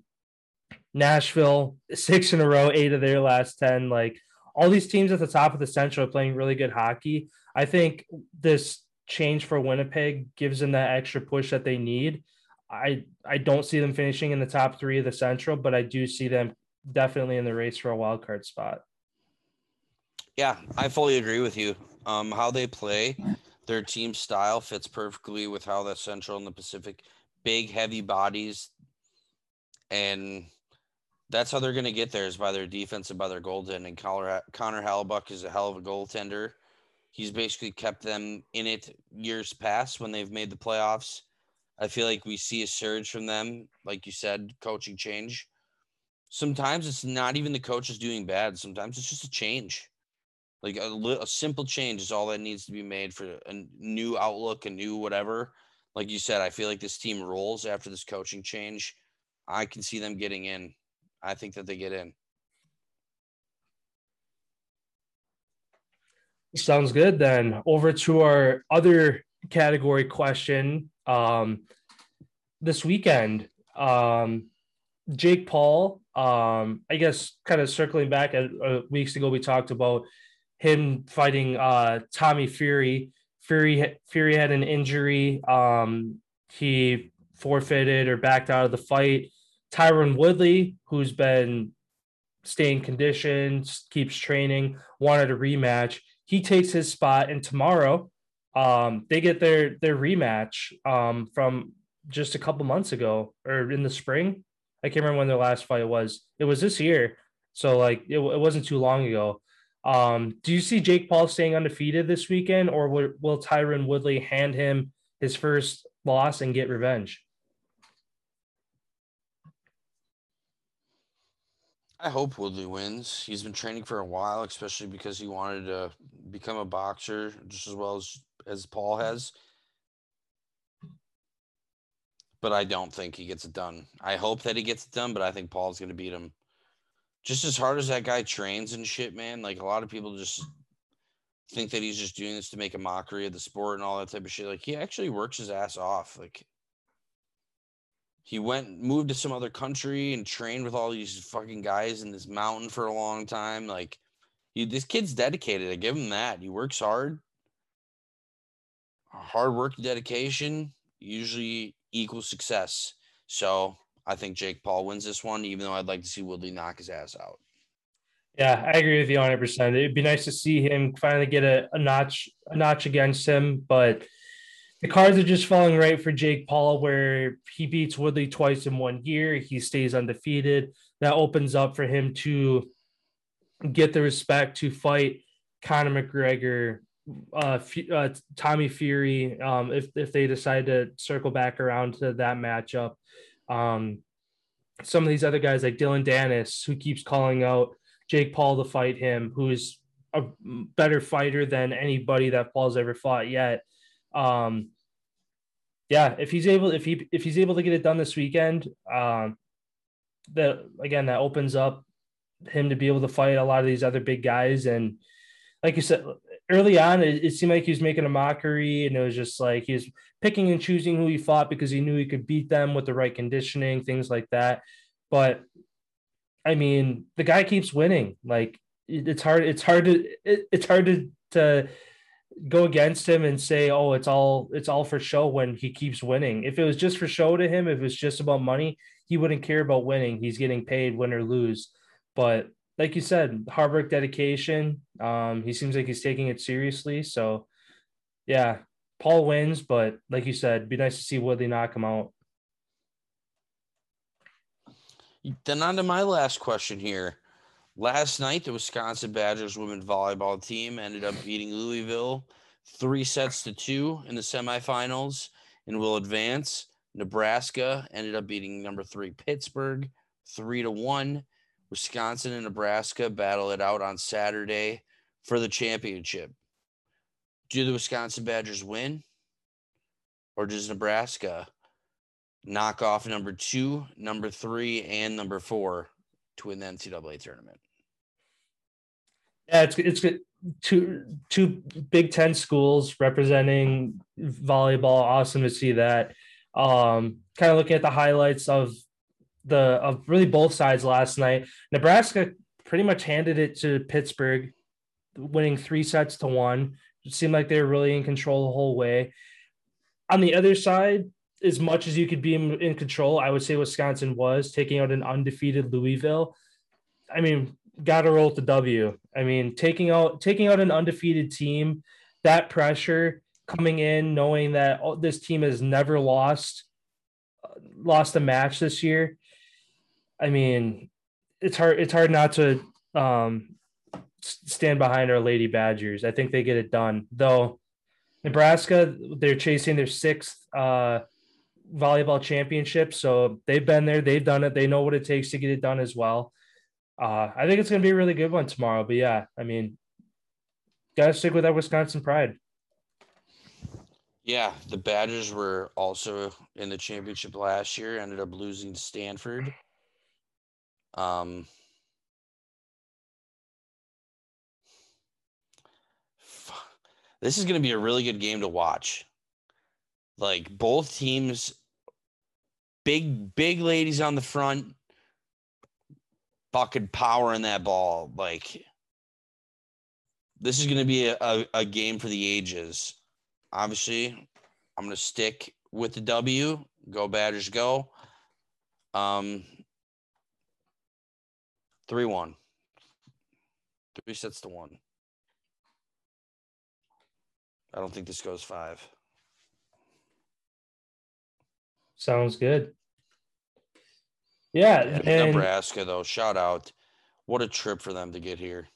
Nashville, six in a row, eight of their last 10. Like all these teams at the top of the Central are playing really good hockey. I think this change for Winnipeg gives them that extra push that they need. I I don't see them finishing in the top three of the Central, but I do see them definitely in the race for a wild card spot. Yeah, I fully agree with you. Um, how they play, their team style fits perfectly with how the Central and the Pacific, big, heavy bodies, and that's how they're going to get there is by their defense and by their goaltending. Connor, Connor Hellebuyck is a hell of a goaltender. He's basically kept them in it years past when they've made the playoffs. I feel like we see a surge from them, like you said, coaching change. Sometimes it's not even the coaches doing bad. Sometimes it's just a change. Like a, a simple change is all that needs to be made for a new outlook, a new whatever. Like you said, I feel like this team rolls after this coaching change. I can see them getting in I think that they get in. Sounds good. Then over to our other category question. Um, this weekend, um, Jake Paul. Um, I guess kind of circling back at uh, weeks ago, we talked about him fighting uh, Tommy Fury Fury Fury had an injury. Um, he forfeited or backed out of the fight. Tyron Woodley, who's been staying conditioned, keeps training, wanted a rematch. He takes his spot, and tomorrow, um, they get their their rematch um, from just a couple months ago or in the spring. I can't remember when their last fight was. It was this year, so like it, it wasn't too long ago. Um, do you see Jake Paul staying undefeated this weekend, or will, will Tyron Woodley hand him his first loss and get revenge? I hope Woodley wins. He's been training for a while, especially because he wanted to become a boxer just as well as as Paul has. But I don't think he gets it done. I hope that he gets it done, but I think Paul's going to beat him. Just as hard as that guy trains and shit, man. Like a lot of people just think that he's just doing this to make a mockery of the sport and all that type of shit. Like he actually works his ass off. Like he went moved to some other country and trained with all these fucking guys in this mountain for a long time. Like, he, this kid's dedicated. I give him that. He works hard. Hard work, dedication usually equals success. So I think Jake Paul wins this one, even though I'd like to see Woodley knock his ass out. Yeah, I agree with you 100. percent It'd be nice to see him finally get a, a notch a notch against him, but the cards are just falling right for Jake Paul, where he beats Woodley twice in one year. He stays undefeated. That opens up for him to get the respect to fight Conor McGregor, uh, uh, Tommy Fury, um, if if they decide to circle back around to that matchup. Um, some of these other guys like Dillon Danis, who keeps calling out Jake Paul to fight him, who is a better fighter than anybody that Paul's ever fought yet. Um, yeah, if he's able, if he if he's able to get it done this weekend, um, that again that opens up him to be able to fight a lot of these other big guys. And like you said, early on, it, it seemed like he was making a mockery, and it was just like he was picking and choosing who he fought because he knew he could beat them with the right conditioning, things like that. But I mean, the guy keeps winning. Like it's hard. It's hard to. It, it's hard to to go against him and say, "Oh, it's all it's all for show." When he keeps winning, if it was just for show to him, if it was just about money, he wouldn't care about winning. He's getting paid, win or lose. But like you said, hard work, dedication. Um, he seems like he's taking it seriously. So, yeah, Paul wins, but like you said, be nice to see Woodley knock him out. Then on to my last question here. Last night, the Wisconsin Badgers women volleyball team ended up beating Louisville three sets to two in the semifinals and will advance. Nebraska ended up beating number three Pittsburgh three to one. Wisconsin and Nebraska battle it out on Saturday for the championship. Do the Wisconsin Badgers win? Or does Nebraska knock off number two, number three, and number four to win the NCAA tournament? Yeah, it's it's good. Two two Big Ten schools representing volleyball. Awesome to see that. Um, kind of looking at the highlights of the of really both sides last night. Nebraska pretty much handed it to Pittsburgh, winning three sets to one. It seemed like they were really in control the whole way. On the other side, as much as you could be in, in control, I would say Wisconsin was taking out an undefeated Louisville. I mean, got to roll the W. I mean, taking out taking out an undefeated team, that pressure coming in, knowing that this team has never lost uh, lost a match this year. I mean, it's hard it's hard not to um, stand behind our Lady Badgers. I think they get it done. Though Nebraska, they're chasing their sixth uh, volleyball championship, so they've been there, they've done it, they know what it takes to get it done as well uh, I think it's going to be a really good one tomorrow. But yeah, I mean, got to stick with that Wisconsin pride. Yeah, the Badgers were also in the championship last year, ended up losing to Stanford. Um, this is going to be a really good game to watch. Like both teams, big, big ladies on the front, fucking power in that ball. Like this is going to be a, a, a, game for the ages. obviously, I'm going to stick with the W. Go Badgers, go. Um, 3 1. Three sets to one. I don't think this goes five. Sounds good. Yeah, Yeah, and Nebraska, though, shout out. What a trip for them to get here.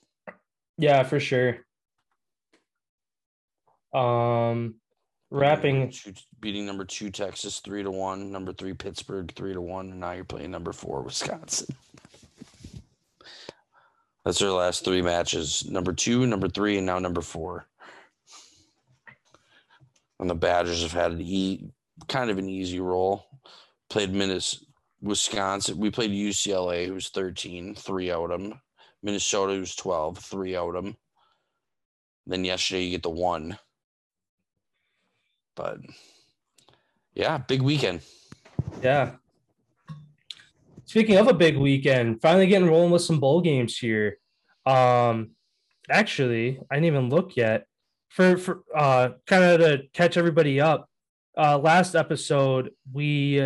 yeah, for sure. Um, wrapping two, beating number two Texas three to one, number three Pittsburgh three to one, and now you're playing number four Wisconsin. That's their last three matches: number two, number three, and now number four. And the Badgers have had an e- kind of an easy roll. Played Minnesota, Wisconsin. We played UCLA, who's 13, three out of them. Minnesota, who's 12, three out of them. Then yesterday you get the one. But yeah, big weekend. Yeah. Speaking of a big weekend, finally getting rolling with some bowl games here. Um, actually, I didn't even look yet. For for uh, kind of to catch everybody up. Uh, last episode we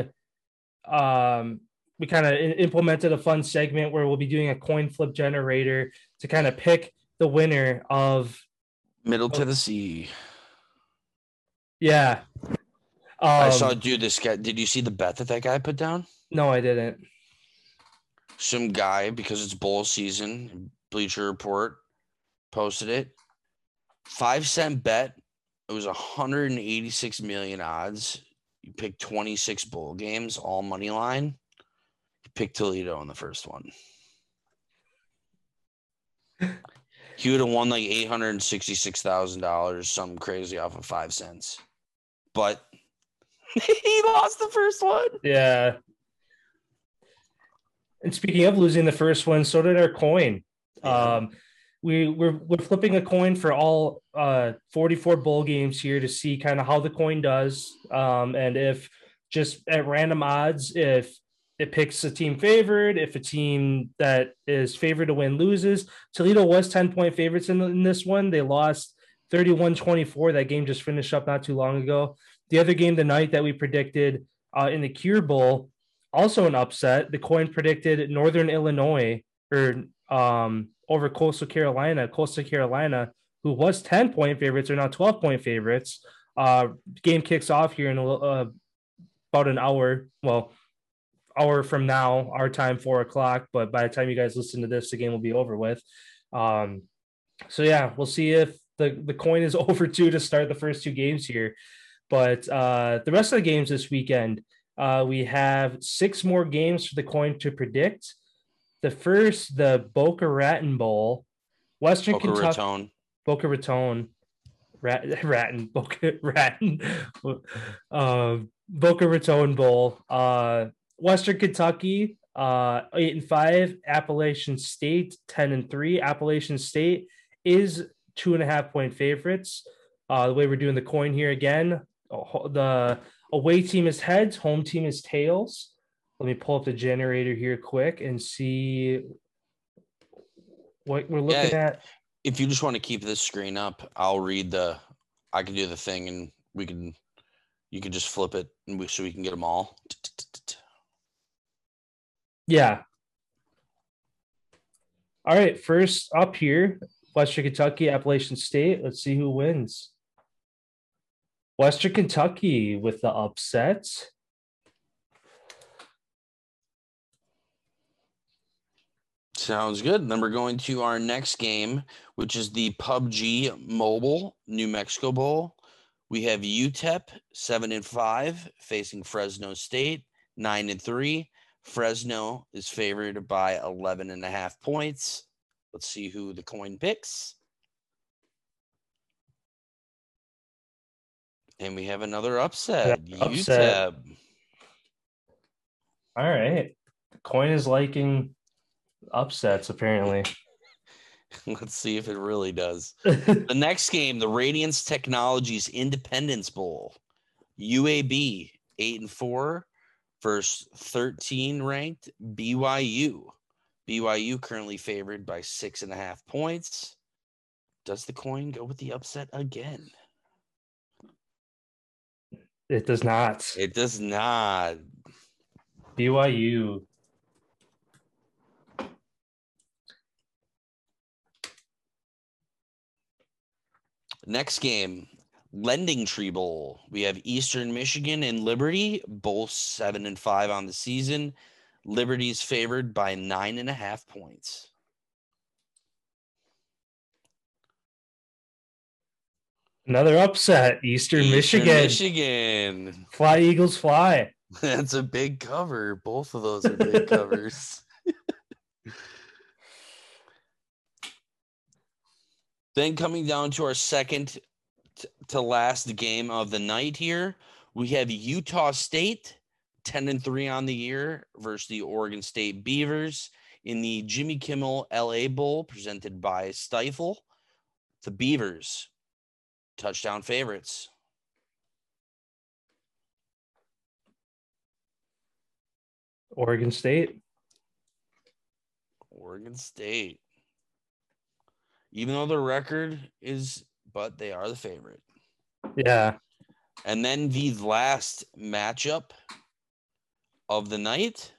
um we kind of implemented a fun segment where we'll be doing a coin flip generator to kind of pick the winner of Middle Oh. Tennessee. yeah. Um, I saw dude this guy. Did you see the bet that that guy put down? no, I didn't. Some guy because it's bowl season. Bleacher Report posted it. Five cent bet. It was 186 million odds. You picked 26 bowl games, all money line. You picked Toledo in the first one. He would have won like eight hundred and sixty-six thousand dollars, something crazy off of five cents. But he lost the first one. Yeah. And speaking of losing the first one, so did our coin. Um, we we're we're flipping a coin for all uh 44 bowl games here to see kind of how the coin does. Um, and if just at random odds, if it picks a team favored, if a team that is favored to win loses. Toledo was 10 point favorites in, in this one. They lost 31 24. That game just finished up not too long ago. The other game tonight that we predicted uh, in the Cure Bowl, also an upset. The coin predicted Northern Illinois or um, over Coastal Carolina. Coastal Carolina, who was 10 point favorites, are now 12 point favorites. Uh, game kicks off here in a, uh, about an hour. Well, hour from now, our time, four o'clock. But by the time you guys listen to this, the game will be over with. Um, so yeah, we'll see if the, the coin is over two to start the first two games here. But uh, the rest of the games this weekend, uh, we have six more games for the coin to predict. The first, the Boca Raton Bowl, Western Boca Kentucky, Raton. Boca Raton, Rat, Raton, Boca Raton, um, Boca Raton Bowl, uh, Western Kentucky, uh, eight and five, Appalachian State, ten and three. Appalachian State is two and a half point favorites. Uh, the way we're doing the coin here again, uh, the away team is heads, home team is tails. Let me pull up the generator here quick and see what we're looking Yeah. at. If you just want to keep this screen up, I'll read the. I can do the thing, and we can. You can just flip it, and we so we can get them all. Yeah. All right. First up here, Western Kentucky, Appalachian State. Let's see who wins. Western Kentucky with the upset. Sounds good. Then we're going to our next game, which is the PUBG Mobile New Mexico Bowl. We have UTEP seven and five facing Fresno State nine and three. Fresno is favored by 11 and a half points. Let's see who the coin picks. And we have another upset. upset. UTEP. All right. The coin is liking upsets, apparently. Let's see if it really does. The next game, the Radiance Technologies Independence Bowl. UAB eight and four versus 13 ranked BYU. BYU currently favored by six and a half points. Does the coin go with the upset again? It does not. It does not. BYU. Next game, Lending Tree Bowl. We have Eastern Michigan and Liberty, both seven and five on the season. Liberty's favored by nine and a half points. Another upset. Eastern, Eastern Michigan. Michigan. Fly Eagles fly. That's a big cover. Both of those are big covers. then coming down to our second t- to last game of the night here, we have Utah State 10 and 3 on the year versus the Oregon State Beavers in the Jimmy Kimmel LA Bowl presented by Stifel. The Beavers touchdown favorites. Oregon State. Oregon State. Even though the record is, but they are the favorite. Yeah. And then the last matchup of the night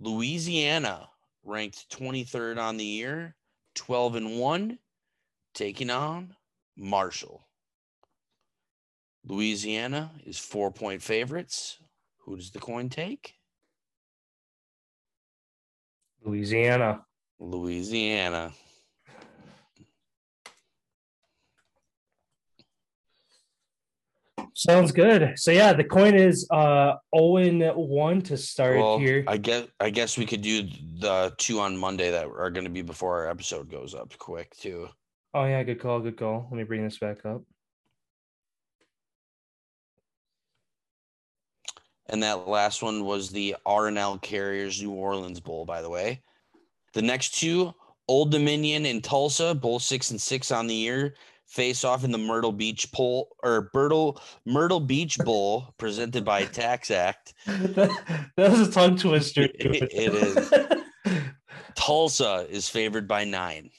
Louisiana, ranked 23rd on the year, 12 and 1, taking on Marshall. Louisiana is four point favorites. Who does the coin take? Louisiana. Louisiana. Sounds good. So yeah, the coin is uh 0 1 to start Well, here. I guess I guess we could do the two on Monday that are going to be before our episode goes up quick too. Oh yeah, good call, good call. Let me bring this back up. And that last one was the R+L Carriers New Orleans Bowl, by the way. The next two, Old Dominion and Tulsa, both six and six on the year, face off in the Myrtle Beach Bowl or Myrtle Myrtle Beach Bowl, presented by TaxAct. that was a tongue twister. It- it is. Tulsa is favored by nine.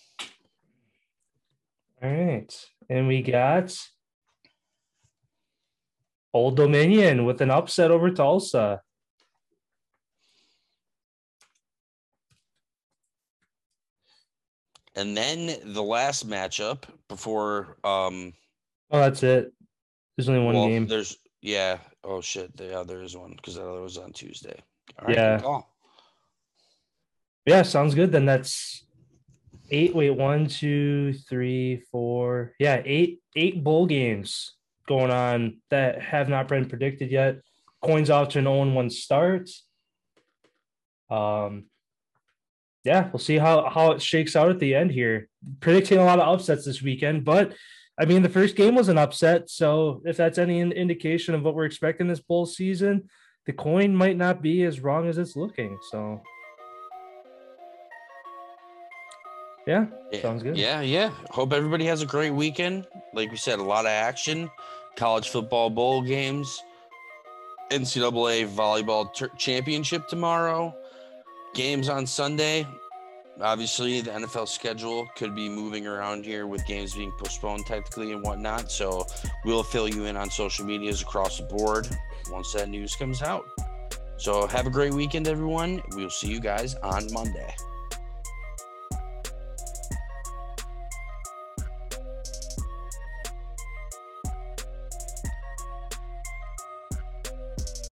All right. And we got Old Dominion with an upset over Tulsa. And then the last matchup before um Oh, that's it. There's only one well, game. There's yeah. Oh shit. Yeah, there is one because that other was on Tuesday. All right, Yeah. Yeah, sounds good. Then that's eight. Wait, one, two, three, four. Yeah, eight, eight bowl games going on that have not been predicted yet. Coins out to an 0 1 start. Um, yeah, we'll see how how it shakes out at the end here. Predicting a lot of upsets this weekend, but I mean the first game was an upset. So if that's any in- indication of what we're expecting this bowl season, the coin might not be as wrong as it's looking. So yeah, Yeah. Sounds good. Yeah, yeah. Hope everybody has a great weekend. Like we said, a lot of action, college football bowl games, NCAA volleyball tur championship tomorrow, games on Sunday. Obviously, the NFL schedule could be moving around here with games being postponed technically and whatnot. So we'll fill you in on social medias across the board once that news comes out. So have a great weekend, everyone. We'll see you guys on Monday.